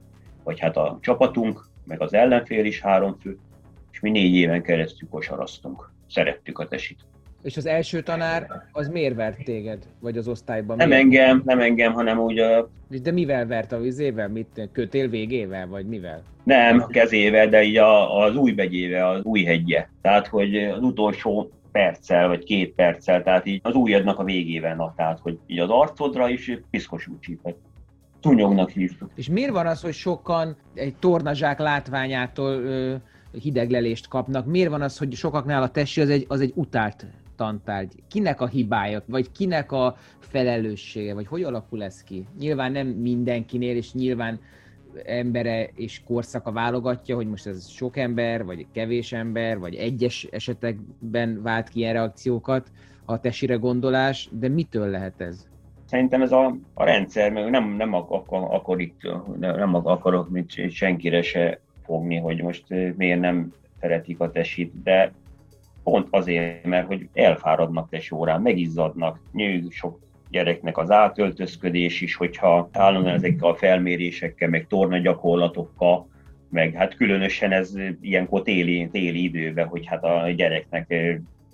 vagy hát a csapatunk, meg az ellenfél is háromfő, és mi négy éven keresztül kosaraztunk. Szerettük a tesit. És az első tanár, az miért vert téged? Vagy az osztályban? Nem miért? engem, nem engem, hanem úgy a... De mivel vert a vizével? Mit, kötél végével, vagy mivel? Nem, kezével, de így a, az új begyével, az új hegye. Tehát, hogy az utolsó perccel, vagy két perccel, tehát így az újadnak a végével, tehát, hogy így az arcodra is piszkos csípett. Tunyognak hívtuk. És miért van az, hogy sokan egy tornazsák látványától ö, hideglelést kapnak? Miért van az, hogy sokaknál a testi az egy, az egy utált tantárgy? Kinek a hibája, vagy kinek a felelőssége, vagy hogy alakul ez ki? Nyilván nem mindenkinél, és nyilván embere és korszaka válogatja, hogy most ez sok ember, vagy kevés ember, vagy egyes esetekben vált ki ilyen reakciókat, a tesire gondolás, de mitől lehet ez? Szerintem ez a, a rendszer, mert nem, nem, akar, akar itt, nem akarok mit senkire se fogni, hogy most miért nem szeretik a tesit, de pont azért, mert hogy elfáradnak tesórán, megizzadnak, nyűg sok gyereknek az átöltözködés is, hogyha állandóan ezekkel a felmérésekkel, meg torna gyakorlatokkal, meg hát különösen ez ilyenkor téli, téli időben, hogy hát a gyereknek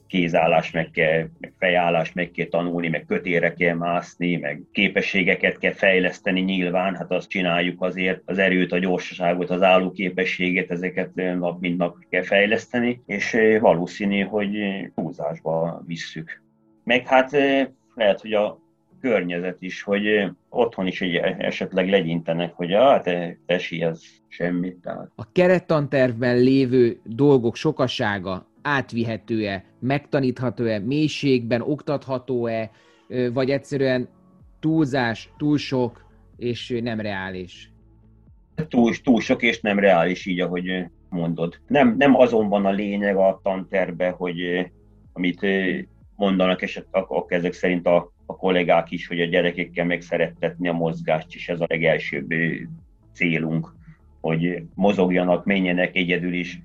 kézállás meg kell, meg fejállás meg kell tanulni, meg kötére kell mászni, meg képességeket kell fejleszteni nyilván, hát azt csináljuk azért, az erőt, a gyorsaságot, az állóképességet, ezeket nap mint nap kell fejleszteni, és valószínű, hogy túlzásba visszük. Meg hát lehet, hogy a környezet is, hogy otthon is egy esetleg legyintenek, hogy ah, te tesi, ez semmit. Tehát. A kerettantervben lévő dolgok sokasága átvihető-e, megtanítható-e, mélységben oktatható-e, vagy egyszerűen túlzás, túl sok és nem reális? Túl, túl sok és nem reális, így ahogy mondod. Nem, nem azon van a lényeg a tanterbe, hogy amit mondanak, és akkor ezek szerint a, a kollégák is, hogy a gyerekekkel megszerettetni a mozgást, és ez a legelsőbb célunk, hogy mozogjanak, menjenek egyedül is.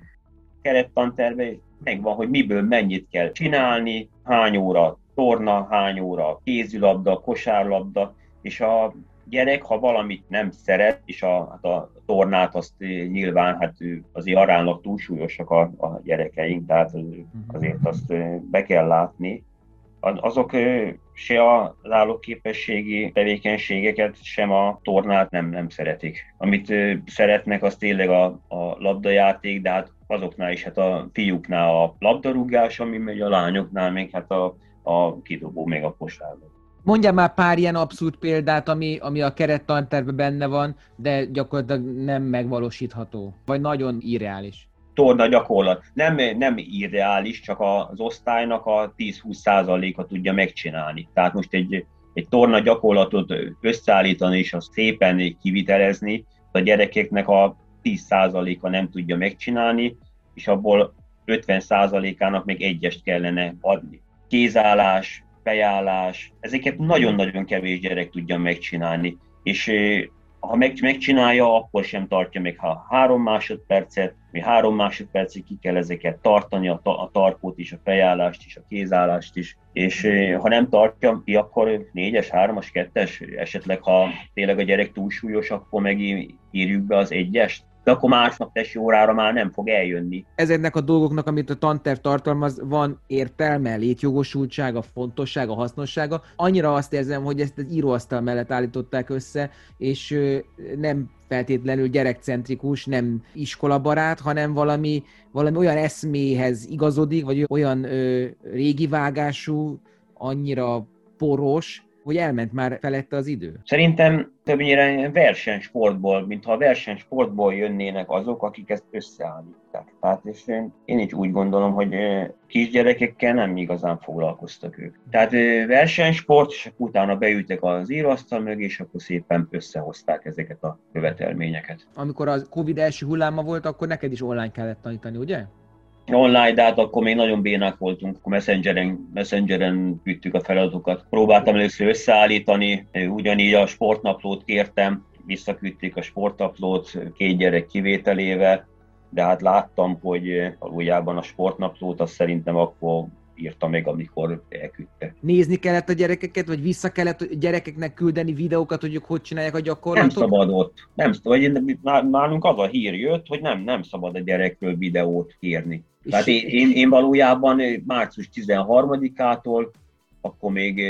Kerettanterve megvan, hogy miből mennyit kell csinálni, hány óra torna, hány óra kézilabda, kosárlabda, és a gyerek, ha valamit nem szeret, és a, hát a tornát azt nyilván hát azért aránylag túlsúlyosak a, a gyerekeink, tehát azért azt be kell látni, azok se az állóképességi tevékenységeket, sem a tornát nem, nem szeretik. Amit szeretnek, az tényleg a, a labdajáték, de hát azoknál is, hát a fiúknál a labdarúgás, ami megy a lányoknál, még hát a, a kidobó, még a kosárlabda. Mondjál már pár ilyen abszurd példát, ami, ami a kerettantervben benne van, de gyakorlatilag nem megvalósítható, vagy nagyon irreális torna gyakorlat. Nem, nem ideális, csak az osztálynak a 10-20%-a tudja megcsinálni. Tehát most egy, egy torna gyakorlatot összeállítani és azt szépen kivitelezni, a gyerekeknek a 10%-a nem tudja megcsinálni, és abból 50%-ának még egyest kellene adni. Kézállás, fejállás, ezeket nagyon-nagyon kevés gyerek tudja megcsinálni, és ha meg, megcsinálja, akkor sem tartja meg, ha három másodpercet, mi három másodpercig ki kell ezeket tartani, a, ta, a tarkót is, a fejállást is, a kézállást is, és ha nem tartja ki, akkor négyes, hármas, kettes, esetleg ha tényleg a gyerek túlsúlyos, akkor megírjuk be az egyest, de akkor másnap tesi órára már nem fog eljönni. Ezeknek a dolgoknak, amit a tanterv tartalmaz, van értelme, létjogosultsága, fontossága, hasznossága. Annyira azt érzem, hogy ezt az íróasztal mellett állították össze, és nem feltétlenül gyerekcentrikus, nem iskolabarát, hanem valami, valami olyan eszméhez igazodik, vagy olyan ö, régi vágású, annyira poros, hogy elment már felette az idő? Szerintem többnyire versenysportból, mintha a versenysportból jönnének azok, akik ezt összeállítják. Tehát és én, én is úgy gondolom, hogy kisgyerekekkel nem igazán foglalkoztak ők. Tehát versenysport, és utána beültek az íróasztal mögé, és akkor szépen összehozták ezeket a követelményeket. Amikor a Covid első hulláma volt, akkor neked is online kellett tanítani, ugye? Online, de hát akkor még nagyon bénák voltunk, akkor messengeren, messengeren küldtük a feladatokat. Próbáltam először összeállítani, ugyanígy a sportnaplót kértem, visszaküldték a sportnaplót két gyerek kivételével, de hát láttam, hogy valójában a sportnaplót azt szerintem akkor írta meg, amikor elküldte. Nézni kellett a gyerekeket, vagy vissza kellett a gyerekeknek küldeni videókat, hogy ők hogy csinálják a gyakorlatot? Nem szabad ott. Nem, vagy nálunk az a hír jött, hogy nem, nem szabad a gyerekről videót kérni. Tehát én, én, én valójában március 13-ától, akkor még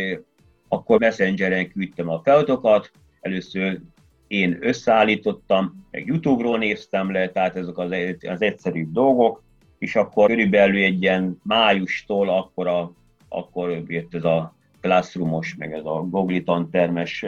akkor Messengeren küldtem a feladatokat, először én összeállítottam, meg Youtube-ról néztem le, tehát ezek az, az egyszerűbb dolgok, és akkor körülbelül egy ilyen májustól akkor, a, akkor jött ez a Classroomos, meg ez a Google termes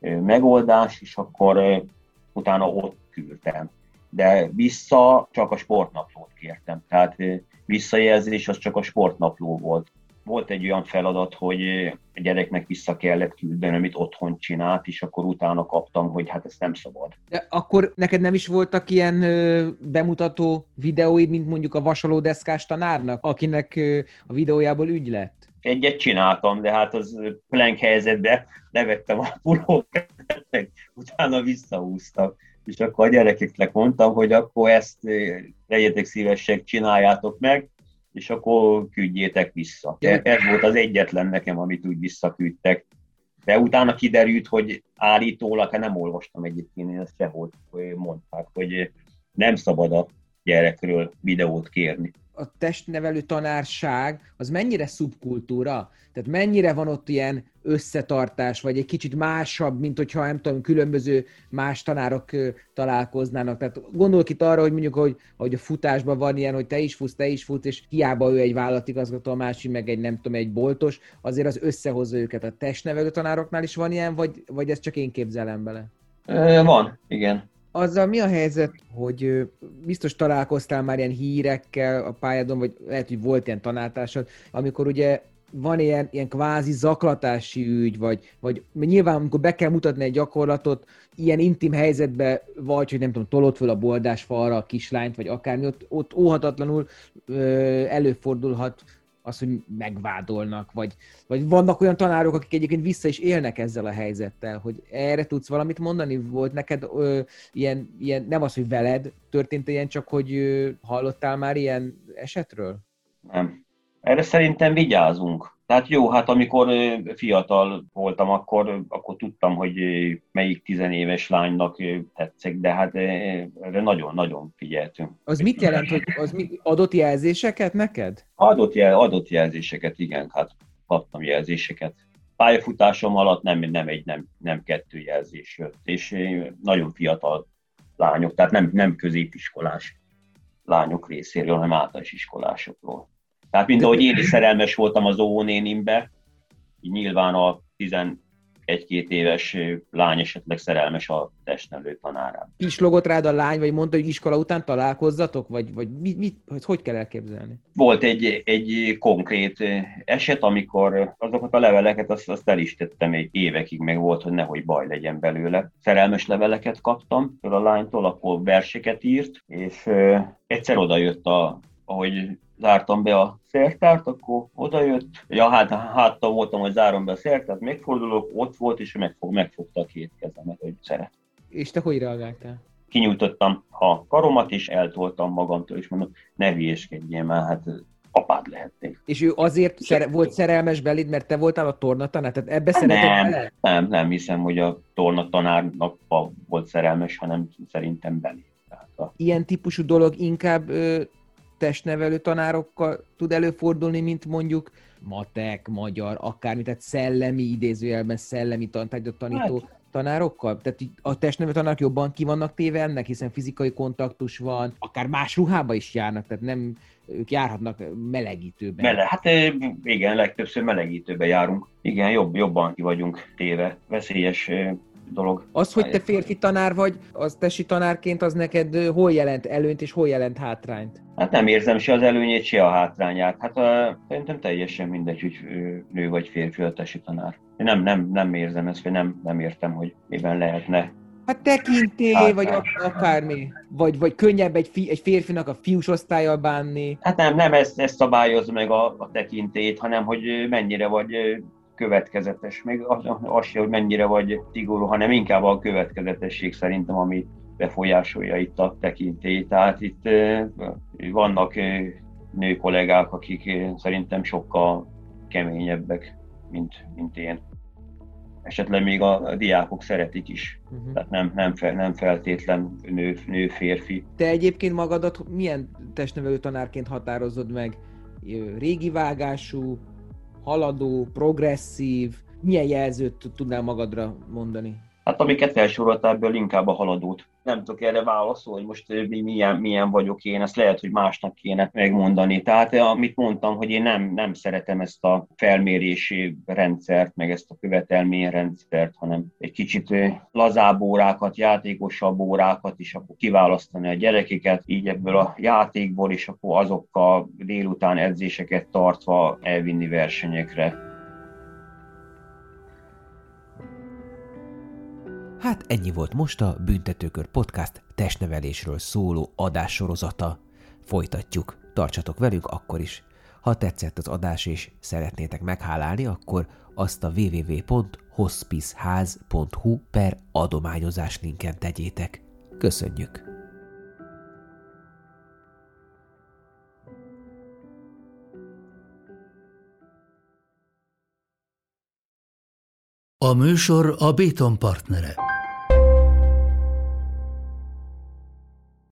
megoldás, és akkor utána ott küldtem de vissza csak a sportnaplót kértem. Tehát visszajelzés az csak a sportnapló volt. Volt egy olyan feladat, hogy a gyereknek vissza kellett küldeni, amit otthon csinált, és akkor utána kaptam, hogy hát ez nem szabad. De akkor neked nem is voltak ilyen ö, bemutató videóid, mint mondjuk a vasalódeszkás tanárnak, akinek ö, a videójából ügy lett? Egyet csináltam, de hát az plank helyzetben levettem a pulót, utána visszahúztam és akkor a gyerekeknek mondtam, hogy akkor ezt legyetek szívesek, csináljátok meg, és akkor küldjétek vissza. De ez volt az egyetlen nekem, amit úgy visszaküldtek. De utána kiderült, hogy állítólag, hát nem olvastam egyébként, én ezt sehol mondták, hogy nem szabad a gyerekről videót kérni a testnevelő tanárság az mennyire szubkultúra? Tehát mennyire van ott ilyen összetartás, vagy egy kicsit másabb, mint hogyha nem tudom, különböző más tanárok találkoznának. Tehát gondolok itt arra, hogy mondjuk, hogy, hogy a futásban van ilyen, hogy te is futsz, te is futsz, és hiába ő egy vállalatigazgató, a másik meg egy nem tudom, egy boltos, azért az összehozza őket. A testnevelő tanároknál is van ilyen, vagy, vagy ezt csak én képzelem bele? Van, igen azzal mi a helyzet, hogy biztos találkoztál már ilyen hírekkel a pályádon, vagy lehet, hogy volt ilyen tanáltásod, amikor ugye van ilyen, ilyen kvázi zaklatási ügy, vagy, vagy nyilván amikor be kell mutatni egy gyakorlatot, ilyen intim helyzetbe vagy, hogy nem tudom, tolod föl a boldás falra a kislányt, vagy akármi, ott, ott óhatatlanul ö, előfordulhat az, hogy megvádolnak, vagy, vagy vannak olyan tanárok, akik egyébként vissza is élnek ezzel a helyzettel, hogy erre tudsz valamit mondani? Volt neked ö, ilyen, ilyen, nem az, hogy veled történt ilyen, csak hogy ö, hallottál már ilyen esetről? Nem. Erre szerintem vigyázunk. Tehát jó, hát amikor fiatal voltam, akkor, akkor tudtam, hogy melyik tizenéves lánynak tetszek, de hát erre nagyon-nagyon figyeltünk. Az mit jelent, hogy az mi, adott jelzéseket neked? Adott, jel, adott jelzéseket, igen, hát kaptam jelzéseket. Pályafutásom alatt nem, nem egy, nem, nem kettő jelzés jött, és nagyon fiatal lányok, tehát nem, nem középiskolás lányok részéről, hanem általános iskolásokról. Tehát mint ahogy én is szerelmes voltam az óvónénimbe, így nyilván a 11-két éves lány esetleg szerelmes a testnevelő tanárán. Is logott rád a lány, vagy mondta, hogy iskola után találkozzatok, vagy, vagy mit, mit, hogy, hogy kell elképzelni? Volt egy, egy konkrét eset, amikor azokat a leveleket azt, azt el is tettem egy évekig, meg volt, hogy nehogy baj legyen belőle. Szerelmes leveleket kaptam a lánytól, akkor verseket írt, és egyszer oda jött a, ahogy zártam be a szertárt, akkor odajött, ja, hát háttal voltam, hogy zárom be a szertárt, megfordulok, ott volt, és megfog, megfogta a két kezemet, hogy szeret. És te hogy reagáltál? Kinyújtottam a karomat, és eltoltam magamtól, és mondom, ne hülyéskedjél már, hát apád lehetnék. És ő azért szere- volt szerelmes beléd, mert te voltál a tornatanár? Tehát ebbe szeretett nem, bele? Nem, nem hiszem, hogy a tornatanárnak volt szerelmes, hanem szerintem belé. a... Ilyen típusú dolog inkább ö, testnevelő tanárokkal tud előfordulni, mint mondjuk matek, magyar, akármi, tehát szellemi, idézőjelben szellemi tan, tanító hát. tanárokkal? Tehát a testnevelő tanárok jobban ki vannak téve ennek, hiszen fizikai kontaktus van, akár más ruhába is járnak, tehát nem ők járhatnak melegítőben. Mele, hát igen, legtöbbször melegítőben járunk. Igen, jobb, jobban ki vagyunk téve. Veszélyes dolog. Az, hogy te férfi tanár vagy, az tesi tanárként, az neked hol jelent előnyt és hol jelent hátrányt? Hát nem érzem se az előnyét, se a hátrányát. Hát uh, szerintem teljesen mindegy, hogy nő vagy férfi a tesi tanár. Én nem, nem, nem érzem ezt, vagy nem, nem értem, hogy miben lehetne Hát tekintély, vagy akármi. Vagy, vagy könnyebb egy, fi, egy férfinak a fiús osztályjal bánni. Hát nem, nem ezt, ezt szabályoz meg a, a tekintét, hanem hogy mennyire vagy következetes, még az, az sem, hogy mennyire vagy szigorú, hanem inkább a következetesség szerintem, ami befolyásolja itt a tekintélyt. Tehát itt vannak nő kollégák, akik szerintem sokkal keményebbek, mint, mint én. Esetleg még a, a diákok szeretik is, uh-huh. tehát nem, nem, fel, nem feltétlen nő, nő, férfi. Te egyébként magadat milyen testnevelő tanárként határozod meg? Régi vágású, haladó, progresszív, milyen jelzőt tudnál magadra mondani? Hát amiket felsoroltál, ebből inkább a haladót. Nem tudok erre válaszolni, hogy most milyen, milyen vagyok én, ezt lehet, hogy másnak kéne megmondani. Tehát amit mondtam, hogy én nem, nem szeretem ezt a felmérési rendszert, meg ezt a követelményrendszert, hanem egy kicsit lazább órákat, játékosabb órákat is, akkor kiválasztani a gyerekeket, így ebből a játékból, és akkor azokkal délután edzéseket tartva elvinni versenyekre. Hát ennyi volt most a Büntetőkör Podcast testnevelésről szóló adássorozata. Folytatjuk. Tartsatok velünk akkor is. Ha tetszett az adás és szeretnétek meghálálni, akkor azt a www.hospiceház.hu per adományozás linken tegyétek. Köszönjük! A műsor a Béton partnere.